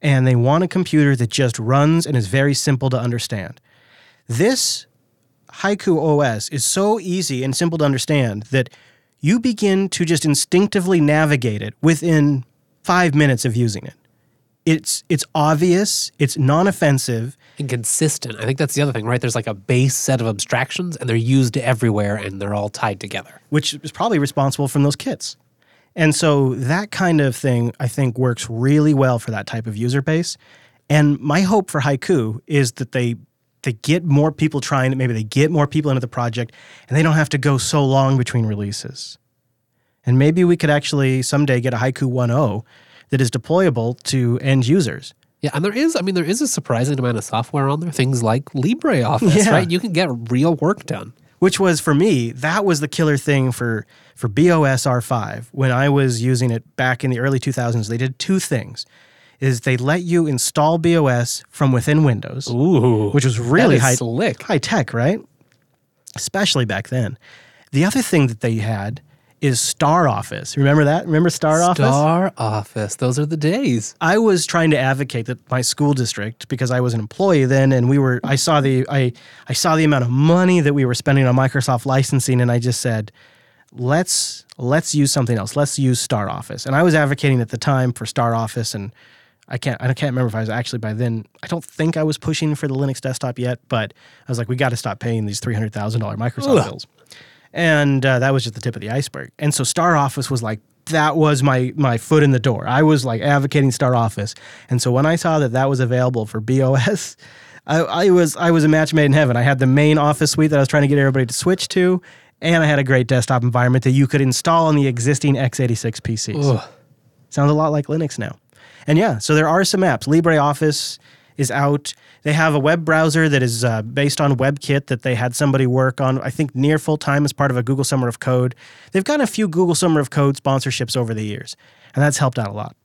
And they want a computer that just runs and is very simple to understand. This Haiku OS is so easy and simple to understand that you begin to just instinctively navigate it within five minutes of using it. It's it's obvious, it's non-offensive, And consistent. I think that's the other thing, right? There's like a base set of abstractions and they're used everywhere and they're all tied together. which is probably responsible from those kits. And so that kind of thing, I think, works really well for that type of user base. And my hope for Haiku is that they they get more people trying it. Maybe they get more people into the project, and they don't have to go so long between releases. And maybe we could actually someday get a Haiku 1.0 that is deployable to end users. Yeah, and there is, I mean, there is a surprising amount of software on there. Things like LibreOffice, Yeah. right? You can get real work done. which was for me that was the killer thing for for BeOS R5 when I was using it back in the early 2000s. They did two things: is they let you install BeOS from within Windows, Ooh. which was really high slick. high tech, right? Especially back then. The other thing that they had is Star Office. Remember that? Remember Star, Office? Star Office. Those are the days. I was trying to advocate that my school district, because I was an employee then, and we were, I saw the, I, I saw the amount of money that we were spending on Microsoft licensing, and I just said, let's let's use something else. Let's use Star Office. And I was advocating at the time for Star Office, and I can't, I can't remember if I was actually by then. I don't think I was pushing for the Linux desktop yet, but I was like, we got to stop paying these three hundred thousand dollar Microsoft Ugh. bills and uh, that was just the tip of the iceberg. And so Star Office was like that was my my foot in the door. I was like advocating Star Office, and so when I saw that that was available for BeOS, I, I was I was a match made in heaven. I had the main Office suite that I was trying to get everybody to switch to, and I had a great desktop environment that you could install on the existing x86 PCs. Ugh. Sounds a lot like Linux now. And yeah, so there are some apps. LibreOffice is out. They have a web browser that is uh, based on WebKit that they had somebody work on, I think, near full time as part of a Google Summer of Code. They've gotten a few Google Summer of Code sponsorships over the years, and that's helped out a lot.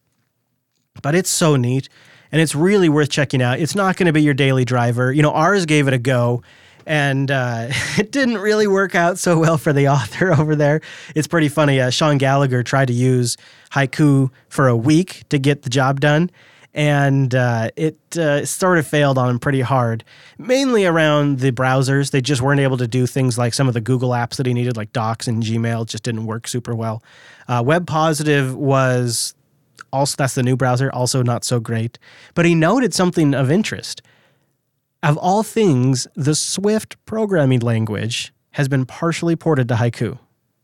But it's so neat, and it's really worth checking out. It's not going to be your daily driver. You know, Ars gave it a go, and uh, it didn't really work out so well for the author over there. It's pretty funny. Uh, Sean Gallagher tried to use Haiku for a week to get the job done, and uh, it uh, sort of failed on him pretty hard, mainly around the browsers. They just weren't able to do things like some of the Google apps that he needed, like Docs and Gmail, just didn't work super well. Uh, WebPositive was also that's the new browser, also not so great. But he noted something of interest. Of all things, the Swift programming language has been partially ported to Haiku,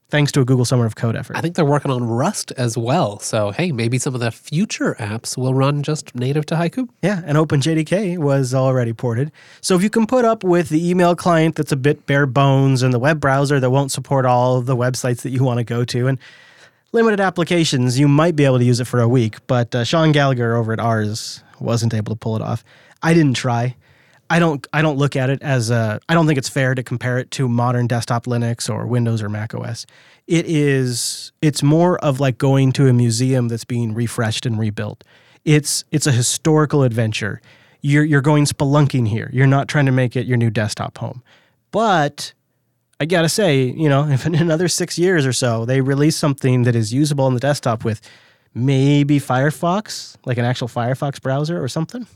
thanks to a Google Summer of Code effort. I think they're working on Rust as well. So, hey, maybe some of the future apps will run just native to Haiku. Yeah, and OpenJDK was already ported. So if you can put up with the email client that's a bit bare bones and the web browser that won't support all the websites that you want to go to and limited applications, you might be able to use it for a week. But uh, Sean Gallagher over at Ars wasn't able to pull it off. I didn't try. I don't. I don't look at it as a. I don't think it's fair to compare it to modern desktop Linux or Windows or Mac OS. It is. It's more of like going to a museum that's being refreshed and rebuilt. It's it's a historical adventure. You're you're going spelunking here. You're not trying to make it your new desktop home. But I gotta say, you know, if in another six years or so they release something that is usable on the desktop with maybe Firefox, like an actual Firefox browser or something,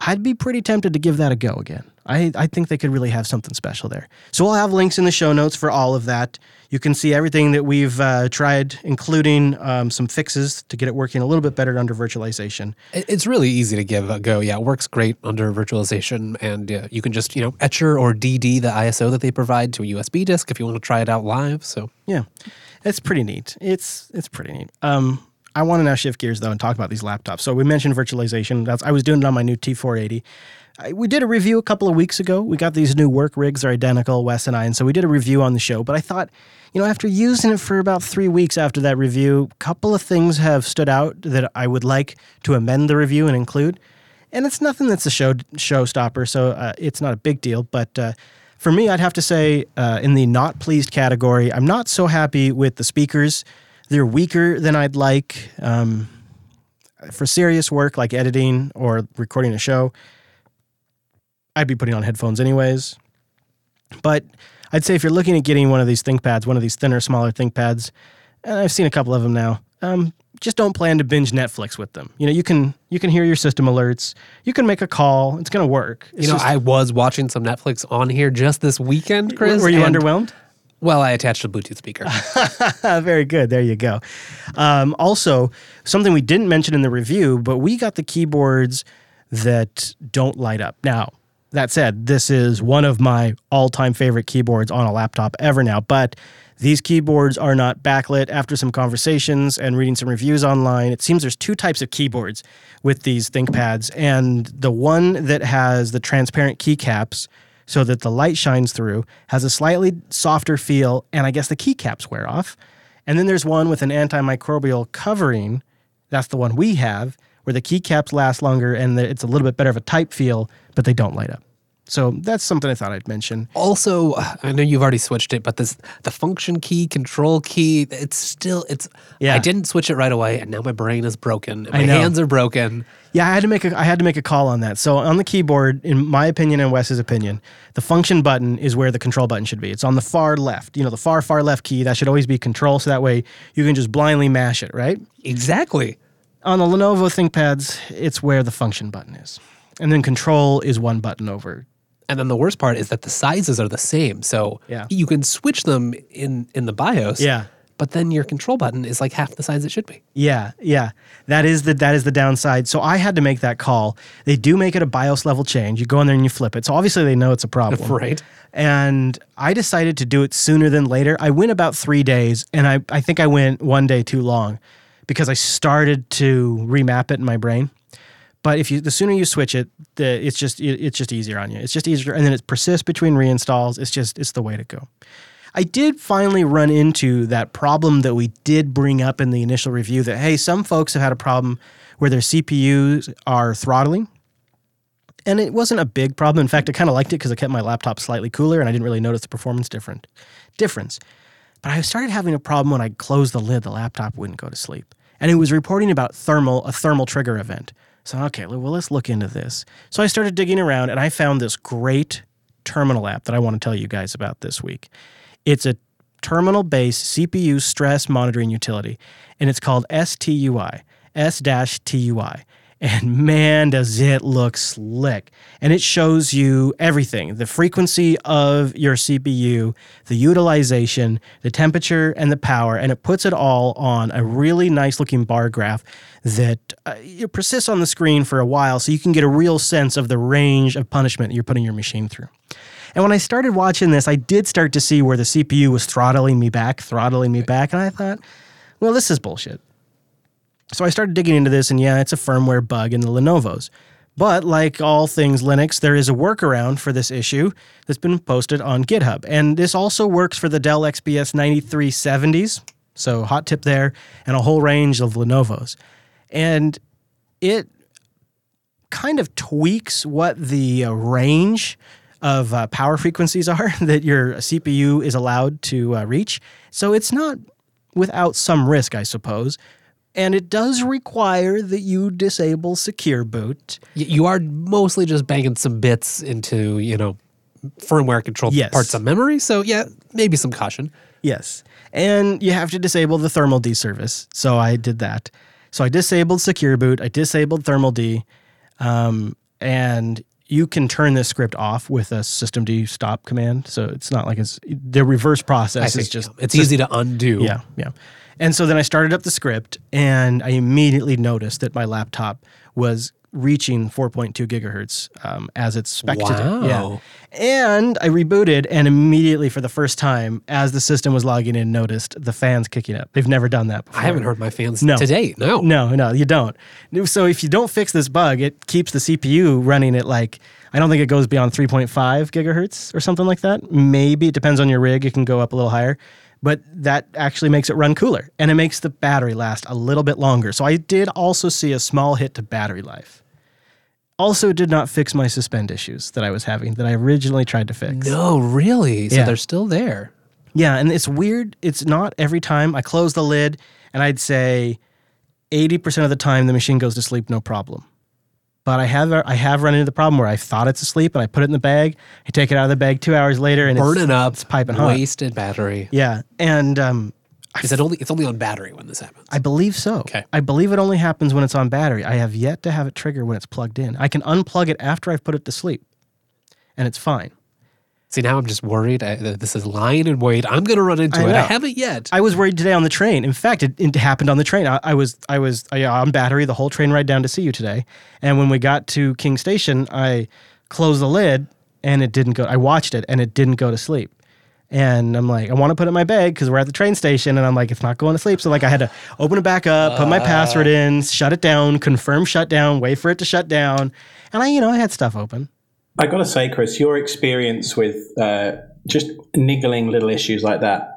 I'd be pretty tempted to give that a go again. I, I think they could really have something special there. So we'll have links in the show notes for all of that. You can see everything that we've uh, tried, including um, some fixes to get it working a little bit better under virtualization. It's really easy to give a go. Yeah, it works great under virtualization, and uh, you can just you know etcher or DD the ISO that they provide to a USB disk if you want to try it out live. So Yeah, it's pretty neat. It's it's pretty neat. Um, I want to now shift gears though and talk about these laptops. So we mentioned virtualization. That's I was doing it on my new T480. I, we did a review a couple of weeks ago. We got these new work rigs. They're identical, Wes and I, and so we did a review on the show. But I thought, you know, after using it for about three weeks after that review, a couple of things have stood out that I would like to amend the review and include. And it's nothing that's a show showstopper, so uh, it's not a big deal. But uh, for me, I'd have to say, uh, in the not pleased category, I'm not so happy with the speakers. They're weaker than I'd like. Um, For serious work like editing or recording a show, I'd be putting on headphones anyways. But I'd say if you're looking at getting one of these ThinkPads, one of these thinner, smaller ThinkPads, and I've seen a couple of them now. Um, just don't plan to binge Netflix with them. You know, you can you can hear your system alerts. You can make a call. It's going to work. It's You know, just- I was watching some Netflix on here just this weekend, Chris. were you underwhelmed? Well, I attached a Bluetooth speaker. Very good. There you go. Um, also, something we didn't mention in the review, but we got the keyboards that don't light up. Now, that said, this is one of my all time favorite keyboards on a laptop ever now, but these keyboards are not backlit. After some conversations and reading some reviews online, it seems there's two types of keyboards with these ThinkPads, and the one that has the transparent keycaps so that the light shines through, has a slightly softer feel, and I guess the keycaps wear off. And then there's one with an antimicrobial covering. That's the one we have, where the keycaps last longer and it's a little bit better of a type feel, but they don't light up. So that's something I thought I'd mention. also, I know you've already switched it, but this the function key, control key, it's still it's. Yeah. I didn't switch it right away, and now my brain is broken. My hands are broken. Yeah, I had to make a I had to make a call on that. So on the keyboard, in my opinion and Wes's opinion, the function button is where the control button should be. It's on the far left. You know, the far far left key. That should always be control, so that way you can just blindly mash it, right? Exactly. On the Lenovo ThinkPads, it's where the function button is. And then control is one button over. And then the worst part is that the sizes are the same, so Yeah. you can switch them in in the BIOS. Yeah. But then your control button is like half the size it should be. Yeah, yeah. That is the that is the downside. So I had to make that call. They do make it a BIOS level change. You go in there and you flip it. So obviously they know it's a problem. Right. And I decided to do it sooner than later. I went about three days, and I, I think I went one day too long because I started to remap it in my brain. But if you the sooner you switch it, the it's just it, it's just easier on you. It's just easier, and then it persists between reinstalls. It's just it's the way to go. I did finally run into that problem that we did bring up in the initial review. That hey, some folks have had a problem where their CPUs are throttling, and it wasn't a big problem. In fact, I kind of liked it because it kept my laptop slightly cooler, and I didn't really notice the performance different difference. But I started having a problem when I closed the lid. The laptop wouldn't go to sleep, and it was reporting about thermal a thermal trigger event. So okay, well let's look into this. So I started digging around, and I found this great terminal app that I want to tell you guys about this week. It's a terminal-based CPU stress monitoring utility, and it's called STUI, S-TUI. And man, does it look slick. And it shows you everything the frequency of your CPU, the utilization, the temperature, and the power. And it puts it all on a really nice looking bar graph that uh, it persists on the screen for a while so you can get a real sense of the range of punishment you're putting your machine through. And when I started watching this, I did start to see where the CPU was throttling me back, throttling me back. And I thought, well, this is bullshit. So I started digging into this, and yeah, it's a firmware bug in the Lenovo's. But like all things Linux, there is a workaround for this issue that's been posted on GitHub. And this also works for the Dell XPS 9370s. So, hot tip there, and a whole range of Lenovo's. And it kind of tweaks what the uh, range of uh, power frequencies are that your CPU is allowed to uh, reach. So, it's not without some risk, I suppose. And it does require that you disable secure boot. You are mostly just banging some bits into, you know, firmware controlled Yes. parts of memory. So yeah, maybe some caution. Yes. And you have to disable the thermald service. So I did that. So I disabled secure boot, I disabled thermald, um, and you can turn this script off with a systemd stop command. So it's not like it's the reverse process is just it's easy to undo. Yeah, yeah. And so then I started up the script and I immediately noticed that my laptop was reaching 4.2 gigahertz um, as it's expected. do. Yeah. Wow. And I rebooted and immediately for the first time, as the system was logging in, noticed the fans kicking up. They've never done that before. I haven't heard my fans No. to date. No. No, no, you don't. So if you don't fix this bug, it keeps the CPU running at like I don't think it goes beyond 3.5 gigahertz or something like that. Maybe it depends on your rig. It can go up a little higher, but that actually makes it run cooler and it makes the battery last a little bit longer. So I did also see a small hit to battery life. Also, did not fix my suspend issues that I was having that I originally tried to fix. No, really? So Yeah. they're still there. Yeah, and it's weird. It's not every time I close the lid and I'd say 80% of the time the machine goes to sleep no problem. But I have I have run into the problem where I thought it's asleep and I put it in the bag. I take it out of the bag two hours later and it's Burning it's, up, It's piping hot. wasted battery. Yeah, and um, Is it only? It's only on battery when this happens. I believe so. Okay. I believe it only happens when it's on battery. I have yet to have it trigger when it's plugged in. I can unplug it after I've put it to sleep, and it's fine. See, now I'm just worried. I, this is lying in wait. I'm going to run into I it. I haven't yet. I was worried today on the train. In fact, it, it happened on the train. I, I was I was uh, on battery the whole train ride down to see you today, and when we got to King Station, I closed the lid and it didn't go. I watched it and it didn't go to sleep. And I'm like, I want to put it in my bag because we're at the train station, and I'm like, it's not going to sleep. So like, I had to open it back up, put my password in, shut it down, confirm shutdown, wait for it to shut down, and I, you know, I had stuff open. I got to say, Chris, your experience with uh, just niggling little issues like that,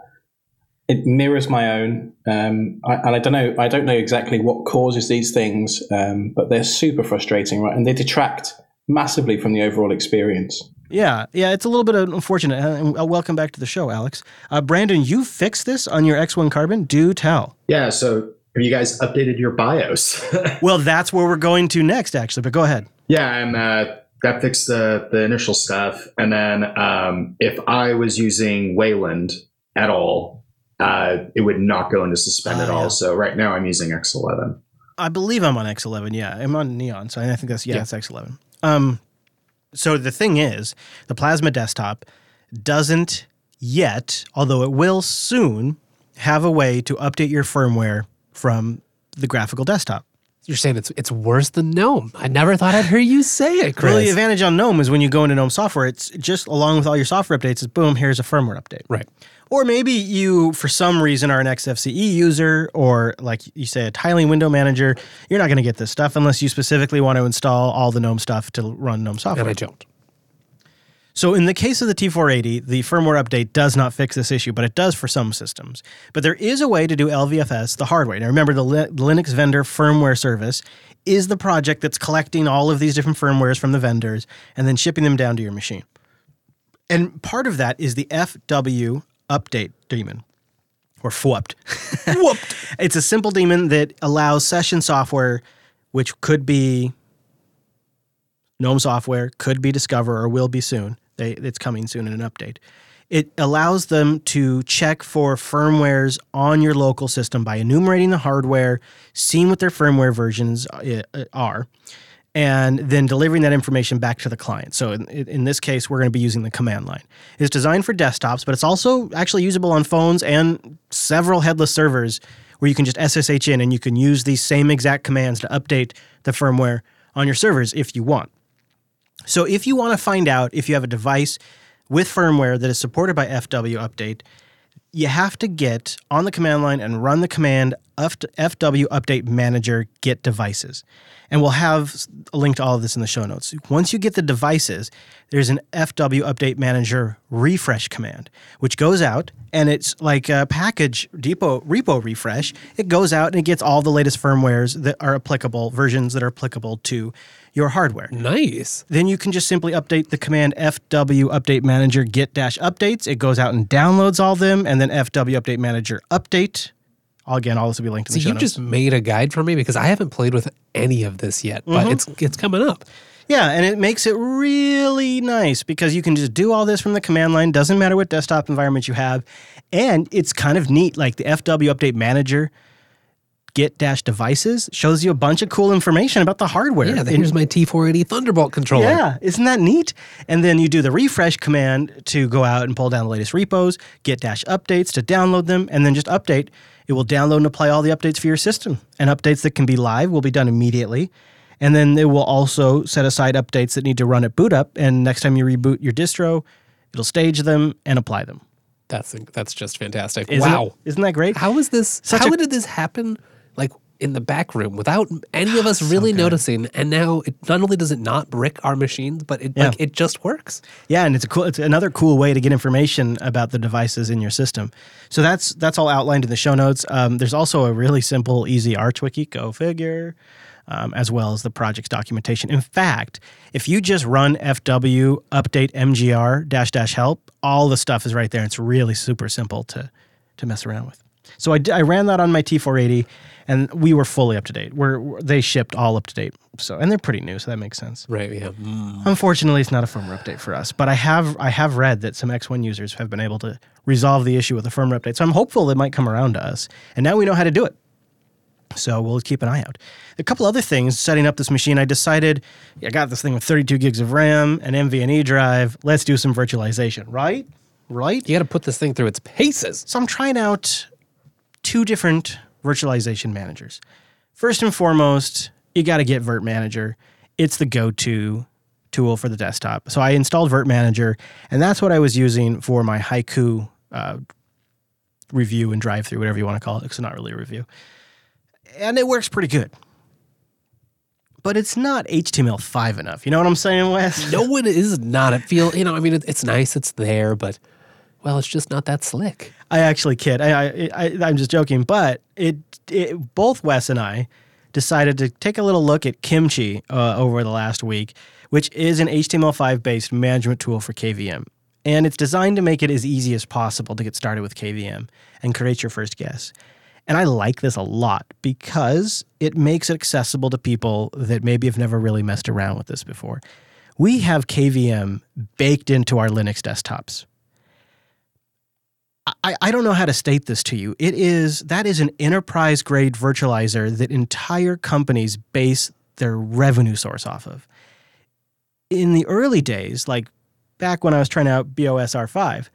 it mirrors my own. Um, I, and I don't know, I don't know exactly what causes these things, um, but they're super frustrating, right? And they detract massively from the overall experience. Yeah, yeah, it's a little bit unfortunate. And uh, welcome back to the show, Alex. Uh, Brandon, you fixed this on your X1 Carbon. Do tell. Yeah, so have you guys updated your BIOS? Well, that's where we're going to next, actually. But go ahead. yeah, and uh, that fixed the, the initial stuff. And then um, if I was using Wayland at all, uh, it would not go into suspend Ah, at all. yeah. So right now I'm using X11. I believe I'm on X11. Yeah, I'm on Neon, so I think that's yeah, Yeah. it's X11. Um, so the thing is, the Plasma desktop doesn't yet, although it will soon, have a way to update your firmware from the graphical desktop. You're saying it's it's worse than GNOME. I never thought I'd hear you say it, Chris. Well, the advantage on GNOME is when you go into GNOME software, it's just along with all your software updates, is boom, here's a firmware update. right. Or maybe you, for some reason, are an XFCE user, or like you say, a tiling window manager. You're not going to get this stuff unless you specifically want to install all the GNOME stuff to run GNOME software. And I don't. So, in the case of the T480, the firmware update does not fix this issue, but it does for some systems. But there is a way to do LVFS the hard way. Now, remember, the Li- Linux vendor firmware service is the project that's collecting all of these different firmwares from the vendors and then shipping them down to your machine. And part of that is the FW update daemon, or fwupd. Whooped. it's a simple daemon that allows session software, which could be GNOME software, could be Discover, or will be soon. They, it's coming soon in an update. It allows them to check for firmwares on your local system by enumerating the hardware, seeing what their firmware versions uh, uh, are, and then delivering that information back to the client. So in, in this case, we're going to be using the command line. It's designed for desktops, but it's also actually usable on phones and several headless servers where you can just SSH in and you can use these same exact commands to update the firmware on your servers if you want. So if you want to find out if you have a device with firmware that is supported by FW Update, you have to get on the command line and run the command FW Update Manager Get Devices. And we'll have a link to all of this in the show notes. Once you get the devices, there's an FW Update Manager refresh command, which goes out and it's like a package depot repo refresh. It goes out and it gets all the latest firmwares that are applicable, versions that are applicable to your hardware Nice. then you can just simply update the command fw update manager get dash updates. It goes out and downloads all of them, and then fw update manager update. Again, all this will be linked in So the show you notes. just made a guide for me because I haven't played with any of this yet, but Mm-hmm. it's it's coming up. Yeah, and it makes it really nice because you can just do all this from the command line. Doesn't matter what desktop environment you have, and it's kind of neat. Like the fw update manager get dash devices shows you a bunch of cool information about the hardware. Yeah, And- here's my T480 Thunderbolt controller. Yeah, isn't that neat? And then you do the refresh command to go out and pull down the latest repos, get dash updates to download them, and then just update. It will download and apply all the updates for your system. And updates that can be live will be done immediately. And then it will also set aside updates that need to run at boot up. And next time you reboot your distro, it'll stage them and apply them. That's that's just fantastic. Isn't wow. Isn't that great? How is this? Such how a- did this happen? Like in the back room without any of us really noticing, and now it not only does it not brick our machines, but it Yeah. like it just works. Yeah, and it's a cool. It's another cool way to get information about the devices in your system. So that's that's all outlined in the show notes. Um, there's also a really simple, easy Arch wiki. Go figure. Um, as well as the project's documentation. In fact, if you just run fw update mgr dash dash help, all the stuff is right there. It's really super simple to to mess around with. So I ran that on my T480, and we were fully up to date. We're, they shipped all up to date. So and they're pretty new, so that makes sense. Right. Yeah. Mm. Unfortunately, it's not a firmware update for us, but I have I have read that some X1 users have been able to resolve the issue with a firmware update. So I'm hopeful it might come around to us. And now we know how to do it. So we'll keep an eye out. A couple other things setting up this machine. I decided I got this thing with 32 gigs of RAM, an NVMe drive. Let's do some virtualization, right? Right? You got to put this thing through its paces. So I'm trying out two different virtualization managers. First and foremost, you got to get Virt Manager. It's the go-to tool for the desktop. So I installed Virt Manager, and that's what I was using for my Haiku uh, review and drive-through, whatever you want to call it. It's not really a review, and it works pretty good. But it's not HTML5 enough. You know what I'm saying, Wes? No it is not. It feel you know. I mean, it, it's nice. It's there, but well, it's just not that slick. I actually kid. I, I, I'm just joking, but it, it both Wes and I decided to take a little look at Kimchi uh, over the last week, which is an HTML5 based management tool for KVM. And it's designed to make it as easy as possible to get started with KVM and create your first guess. And I like this a lot because it makes it accessible to people that maybe have never really messed around with this before. We have KVM baked into our Linux desktops. I, I don't know how to state this to you. It is that is an enterprise grade virtualizer that entire companies base their revenue source off of. In the early days, like back when I was trying out BeOS R5,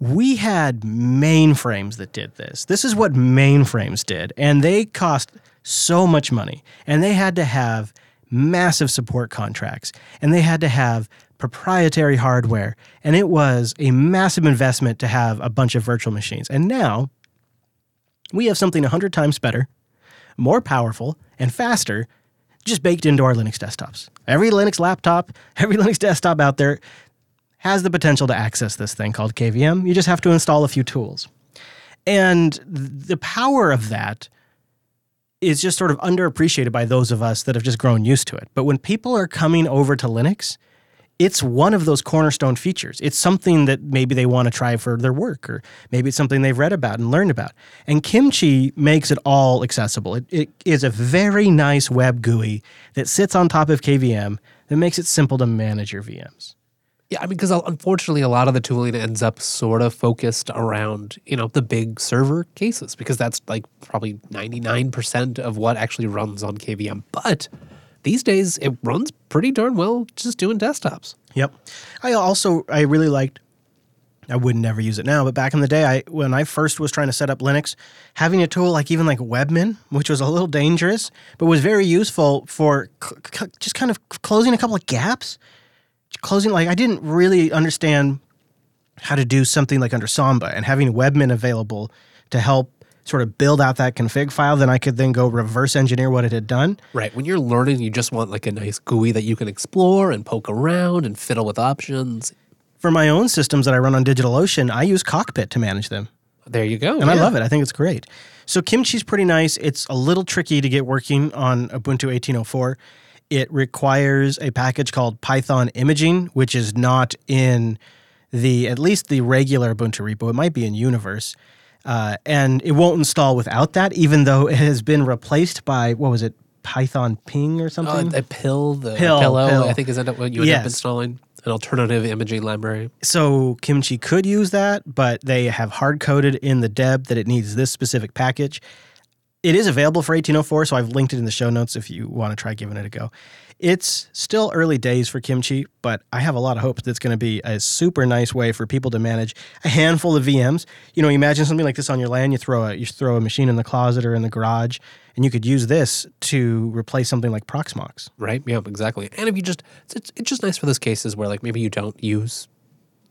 we had mainframes that did this. This is what mainframes did, and they cost so much money, and they had to have massive support contracts, and they had to have proprietary hardware, and it was a massive investment to have a bunch of virtual machines. And now we have something 100 times better, more powerful, and faster just baked into our Linux desktops. Every Linux laptop, every Linux desktop out there has the potential to access this thing called KVM. You just have to install a few tools. And the power of that is just sort of underappreciated by those of us that have just grown used to it. But when people are coming over to Linux, it's one of those cornerstone features. It's something that maybe they want to try for their work, or maybe it's something they've read about and learned about. And Kimchi makes it all accessible. It, it is a very nice web GUI that sits on top of KVM that makes it simple to manage your VMs. Yeah, I mean, because uh, unfortunately, a lot of the tooling ends up sort of focused around you know the big server cases because that's like probably ninety nine percent of what actually runs on KVM. But these days, it runs pretty darn well just doing desktops. Yep. I also I really liked I would never use it now, but back in the day, I when I first was trying to set up Linux, having a tool like even like Webmin, which was a little dangerous, but was very useful for just kind of closing a couple of gaps. Closing like I didn't really understand how to do something like under Samba, and having Webmin available to help sort of build out that config file, then I could then go reverse engineer what it had done. Right. When you're learning, you just want like a nice GUI that you can explore and poke around and fiddle with options. For my own systems that I run on DigitalOcean, I use Cockpit to manage them. There you go. and I love it. I think it's great. So Kimchi's pretty nice. It's a little tricky to get working on Ubuntu 18.04. It requires a package called Python Imaging, which is not in the at least the regular Ubuntu repo. It might be in Universe, uh, and it won't install without that. Even though it has been replaced by what was it, Python Ping or Uh, something? a pill, the Pill, pillow, pill. I think is end up what you end up installing an alternative imaging library. so Kimchi could use that, but they have hard coded in the deb that it needs this specific package. It is available for 1804, so I've linked it in the show notes if you want to try giving it a go. It's still early days for Kimchi, but I have a lot of hope that it's going to be a super nice way for people to manage a handful of VMs. You know, imagine something like this on your LAN. You throw a you throw a machine in the closet or in the garage, and you could use this to replace something like Proxmox. Right? Yeah, exactly. And if you just, it's, it's, it's just nice for those cases where like maybe you don't use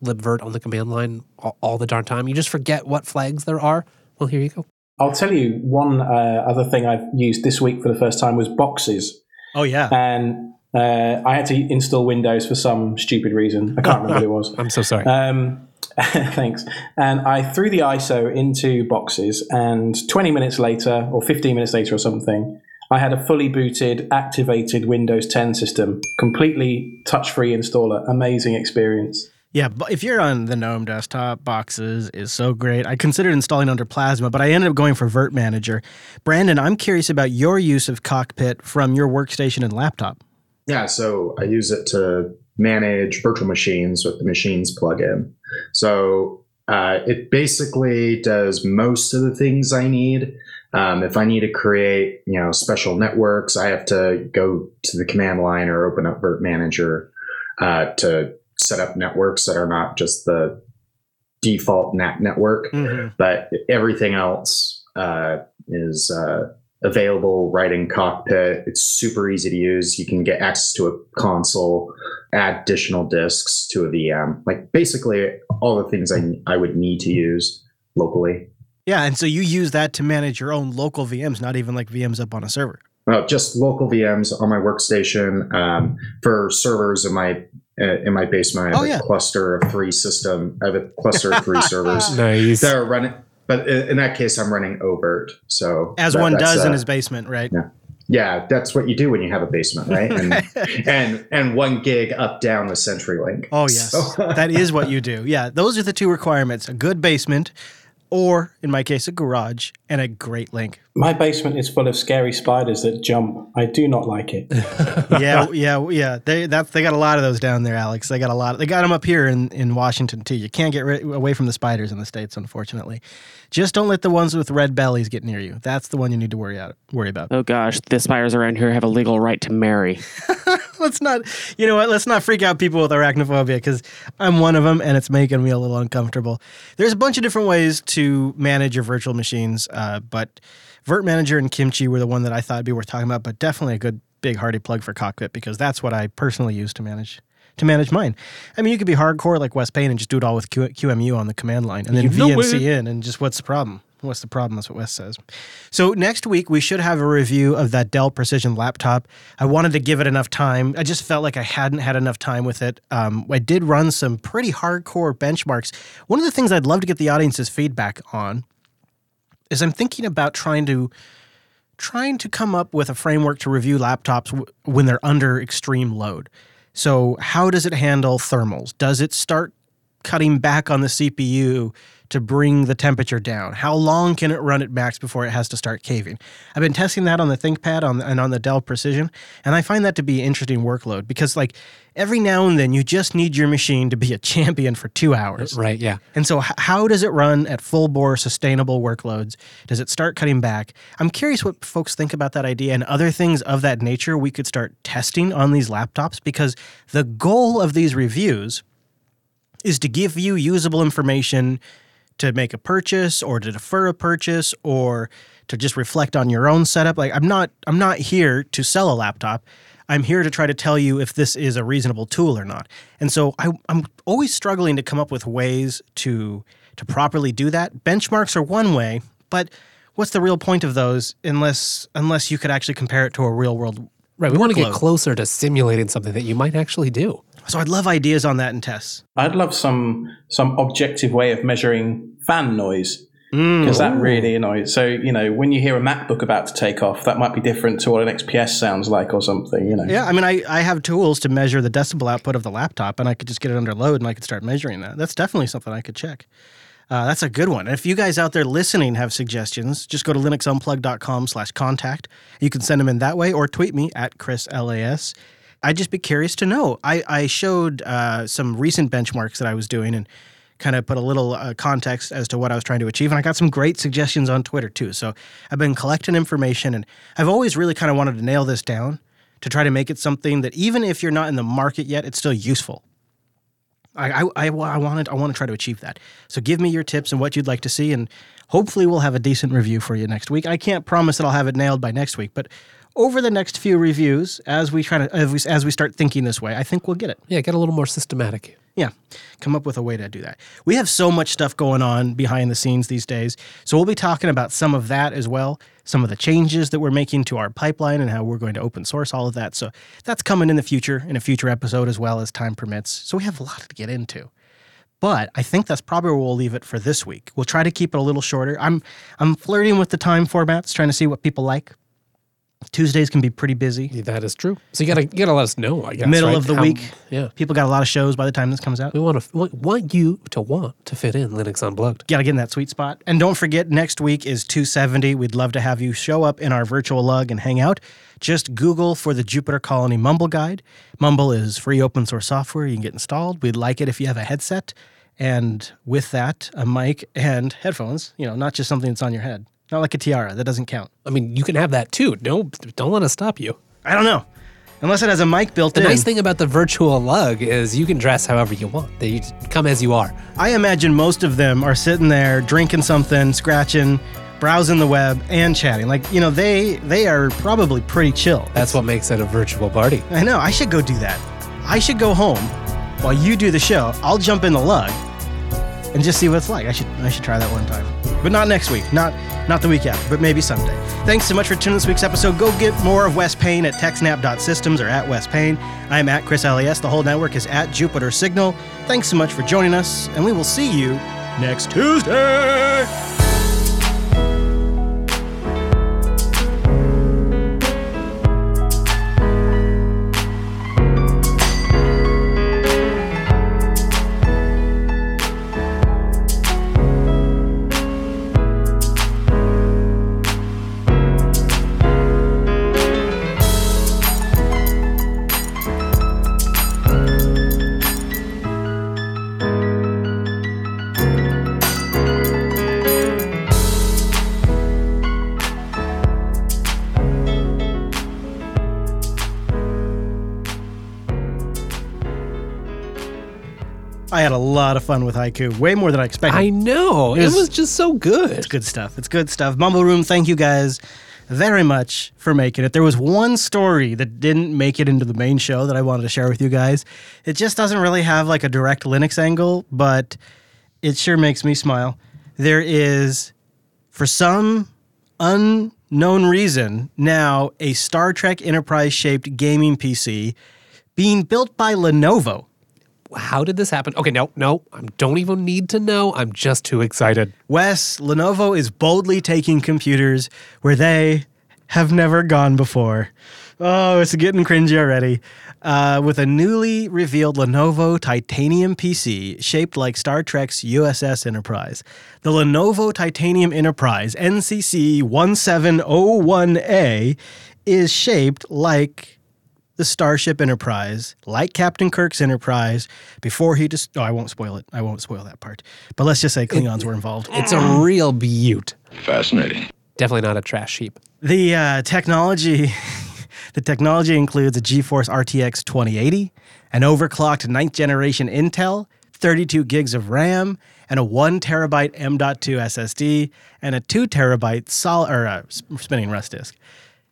libvirt on the command line all, all the darn time. You just forget what flags there are. Well, here you go. I'll tell you one uh, other thing I've used this week for the first time was boxes, Oh yeah, and uh, I had to install Windows for some stupid reason. I can't remember what it was. I'm so sorry. Um, thanks. And I threw the ISO into boxes, and 20 minutes later, or 15 minutes later, or something, I had a fully booted, activated Windows 10 system, completely touch-free installer. Amazing experience. Yeah, but if you're on the GNOME desktop, Boxes is so great. I considered installing under Plasma, but I ended up going for Virt Manager. Brandon, I'm curious about your use of Cockpit from your workstation and laptop. Yeah, so I use it to manage virtual machines with the machines plugin. So uh, it basically does most of the things I need. Um, if I need to create, you know, special networks, I have to go to the command line or open up Virt Manager uh, to set up networks that are not just the default NAT network, Mhm. but everything else uh, is uh, available right in Cockpit. It's super easy to use. You can get access to a console, add additional disks to a VM, like basically all the things I, I would need to use locally. Yeah, and so you use that to manage your own local VMs, not even like VMs up on a server. Well, just local VMs on my workstation. Um, for servers in my in my basement, I have Oh, a yeah. cluster of three system. I have a cluster of three servers Nice. that are running. But i- in that case, I'm running oVirt. So As that- one that's, does in uh, his basement, right? Yeah, that's what you do when you have a basement, right? And and and one gig up down with CenturyLink. Oh, yes. So- that is what you do. Yeah, those are the two requirements a good basement, or in my case, a garage, and a great link. My basement is full of scary spiders that jump. I do not like it. yeah, yeah, yeah. They that's they got a lot of those down there, Alex. They got a lot. They got them up here in, in Washington too. You can't get ri- away from the spiders in the states, unfortunately. Just don't let the ones with red bellies get near you. That's the one you need to worry out worry about. Oh gosh, the spiders around here have a legal right to marry. let's not, you know what? Let's not freak out people with arachnophobia because I'm one of them, and it's making me a little uncomfortable. There's a bunch of different ways to manage your virtual machines, uh, but Virt Manager and Kimchi were the one that I thought would be worth talking about. But definitely a good big hearty plug for Cockpit because that's what I personally use to manage. To manage mine, I mean, you could be hardcore like Wes Payne and just do it all with Q- QEMU on the command line, and then You know VNC it. in, and just what's the problem? What's the problem? That's what Wes says. So next week we should have a review of that Dell Precision laptop. I wanted to give it enough time. I just felt like I hadn't had enough time with it. Um, I did run some pretty hardcore benchmarks. One of the things I'd love to get the audience's feedback on is I'm thinking about trying to trying to come up with a framework to review laptops w- when they're under extreme load. So how does it handle thermals? Does it start cutting back on the CPU to bring the temperature down? How long can it run at max before it has to start caving? I've been testing that on the ThinkPad on, and on the Dell Precision, and I find that to be an interesting workload because, like, every now and then you just need your machine to be a champion for two hours. Right, yeah. And so, h- how does it run at full bore, sustainable workloads? Does it start cutting back? I'm curious what folks think about that idea and other things of that nature we could start testing on these laptops because the goal of these reviews is to give you usable information to make a purchase or to defer a purchase or to just reflect on your own setup like i'm not i'm not here to sell a laptop i'm here to try to tell you if this is a reasonable tool or not and so I, i'm always struggling to come up with ways to to properly do that benchmarks are one way but what's the real point of those unless unless you could actually compare it to a real world Right. We want to get closer to simulating something that you might actually do. So i'd love ideas on that in tests I'd love some some objective way of measuring fan noise Mm. because that really annoys. So you know, when you hear a MacBook about to take off, that might be different to what an XPS sounds like or something. You know. Yeah, I mean, I, I have tools to measure the decibel output of the laptop, and I could just get it under load and I could start measuring that. That's definitely something I could check. Uh, that's a good one. And if you guys out there listening have suggestions, just go to linuxunplug.com slash contact. You can send them in that way or tweet me at ChrisLAS. I'd just be curious to know. I, I showed uh, some recent benchmarks that I was doing and kind of put a little uh, context as to what I was trying to achieve. And I got some great suggestions on Twitter too. So I've been collecting information and I've always really kind of wanted to nail this down to try to make it something that even if you're not in the market yet, it's still useful. I, I, I, I wanted I want to try to achieve that. So give me your tips and what you'd like to see, and hopefully we'll have a decent review for you next week. I can't promise that I'll have it nailed by next week, but over the next few reviews, as we try to as we, as we start thinking this way, I think we'll get it. Yeah, get a little more systematic. Yeah, come up with a way to do that. We have so much stuff going on behind the scenes these days. So we'll be talking about some of that as well, some of the changes that we're making to our pipeline and how we're going to open source all of that. So that's coming in the future, in a future episode as well as time permits. So we have a lot to get into. But I think that's probably where we'll leave it for this week. We'll try to keep it a little shorter. I'm I'm flirting with the time formats, trying to see what people like. Tuesdays can be pretty busy. That is true. So you gotta you gotta let us know. I guess Middle right? of the How- week. Yeah, People got a lot of shows by the time this comes out. we want to want, you to want to fit in Linux Unplugged. Got to get in that sweet spot. And don't forget, next week is 270. We'd love to have you show up in our virtual lug and hang out. Just Google for the Jupiter Colony Mumble Guide. Mumble is free open source software you can get installed. We'd like it if you have a headset. And with that, a mic and headphones, you know, not just something that's on your head. Not like a tiara. That doesn't count. I mean, you can have that too. No, don't let us stop you. I don't know. Unless it has a mic built in. The in. nice thing about the virtual lug is you can dress however you want. They come as you are. I imagine most of them are sitting there drinking something, scratching, browsing the web, and chatting. Like, you know, they they are probably pretty chill. That's what makes it a virtual party. I know. I should go do that. I should go home while you do the show. I'll jump in the lug and just see what it's like. I should I should try that one time. But not next week. Not not the week after, but maybe someday. Thanks so much for tuning in this week's episode. Go get more of Wes Payne at techsnap.systems or at Wes Payne. I'm at ChrisLAS. The whole network is at Jupiter Signal. Thanks so much for joining us, and we will see you next Tuesday. Fun with Haiku, way more than I expected. I know. It It was- was just so good. It's good stuff. It's good stuff. Mumble Room, thank you guys very much for making it. There was one story that didn't make it into the main show that I wanted to share with you guys. It just doesn't really have like a direct Linux angle, but it sure makes me smile. There is, for some unknown reason, now a Star Trek Enterprise shaped gaming PC being built by Lenovo. How did this happen? Okay, no, no. I don't even need to know. I'm just too excited. Wes, Lenovo is boldly taking computers where they have never gone before. Oh, it's getting cringy already. Uh, with a newly revealed Lenovo Titanium PC shaped like Star Trek's USS Enterprise. The Lenovo Titanium Enterprise NCC 1701A is shaped like the Starship Enterprise, like Captain Kirk's Enterprise, before he just. oh, I won't spoil it. I won't spoil that part. But let's just say Klingons were involved. It's a real beaut. Fascinating. Definitely not a trash heap. The uh, technology, the technology includes a GeForce RTX 2080, an overclocked ninth generation Intel, 32 gigs of RAM, and a one terabyte M.2 SSD, and a two terabyte sol- or uh, spinning rust disk.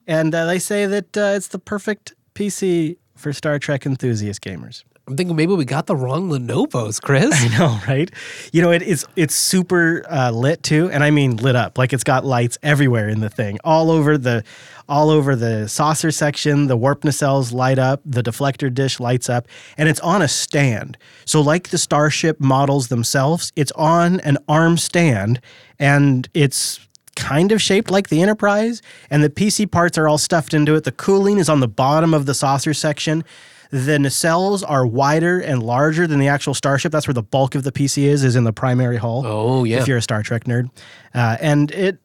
And uh, they say that uh, it's the perfect PC for Star Trek enthusiast gamers. I'm thinking maybe we got the wrong Lenovo's, Chris. I know, right? You know, it, it's it's super uh, lit too, and I mean lit up. Like it's got lights everywhere in the thing, all over the, all over the saucer section. The warp nacelles light up, the deflector dish lights up, and it's on a stand. So, like the Starship models themselves, it's on an arm stand, and it's kind of shaped like the Enterprise, and the PC parts are all stuffed into it. The cooling is on the bottom of the saucer section. The nacelles are wider and larger than the actual Starship. That's where the bulk of the PC is, is in the primary hull. Oh, yeah. If you're a Star Trek nerd, uh, and it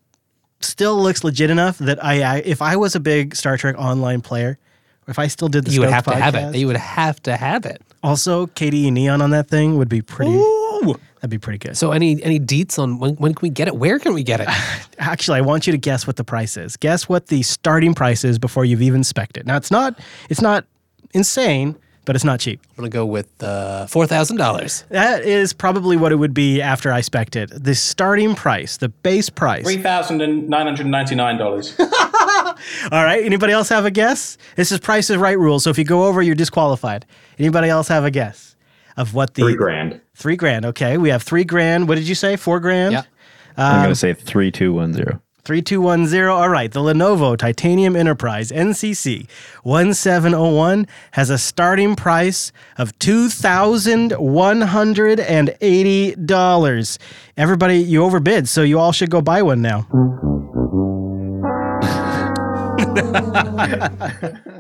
still looks legit enough that I, I, if I was a big Star Trek online player, if I still did the you would have to have it. You would have to have it. also KDE Neon on that thing would be pretty. That'd be pretty good. So any any deets on when, when can we get it? Where can we get it? Actually, I want you to guess what the price is. Guess what the starting price is before you've even spec'd it. Now it's not it's not insane, but it's not cheap. I'm gonna go with uh, four thousand dollars. That is probably what it would be after I spec'd it. The starting price, the base price. Three thousand and nine hundred ninety-nine dollars. All right. Anybody else have a guess? This is Price is Right rule. So if you go over, you're disqualified. Anybody else have a guess of what the Three grand. Three grand. Okay, we have three grand. What did you say? Four grand. Yeah. Um, I'm going to say 3210. 3210. All right. The Lenovo Titanium Enterprise NCC 1701 has a starting price of $2,180. Everybody, you overbid, so you all should go buy one now. one.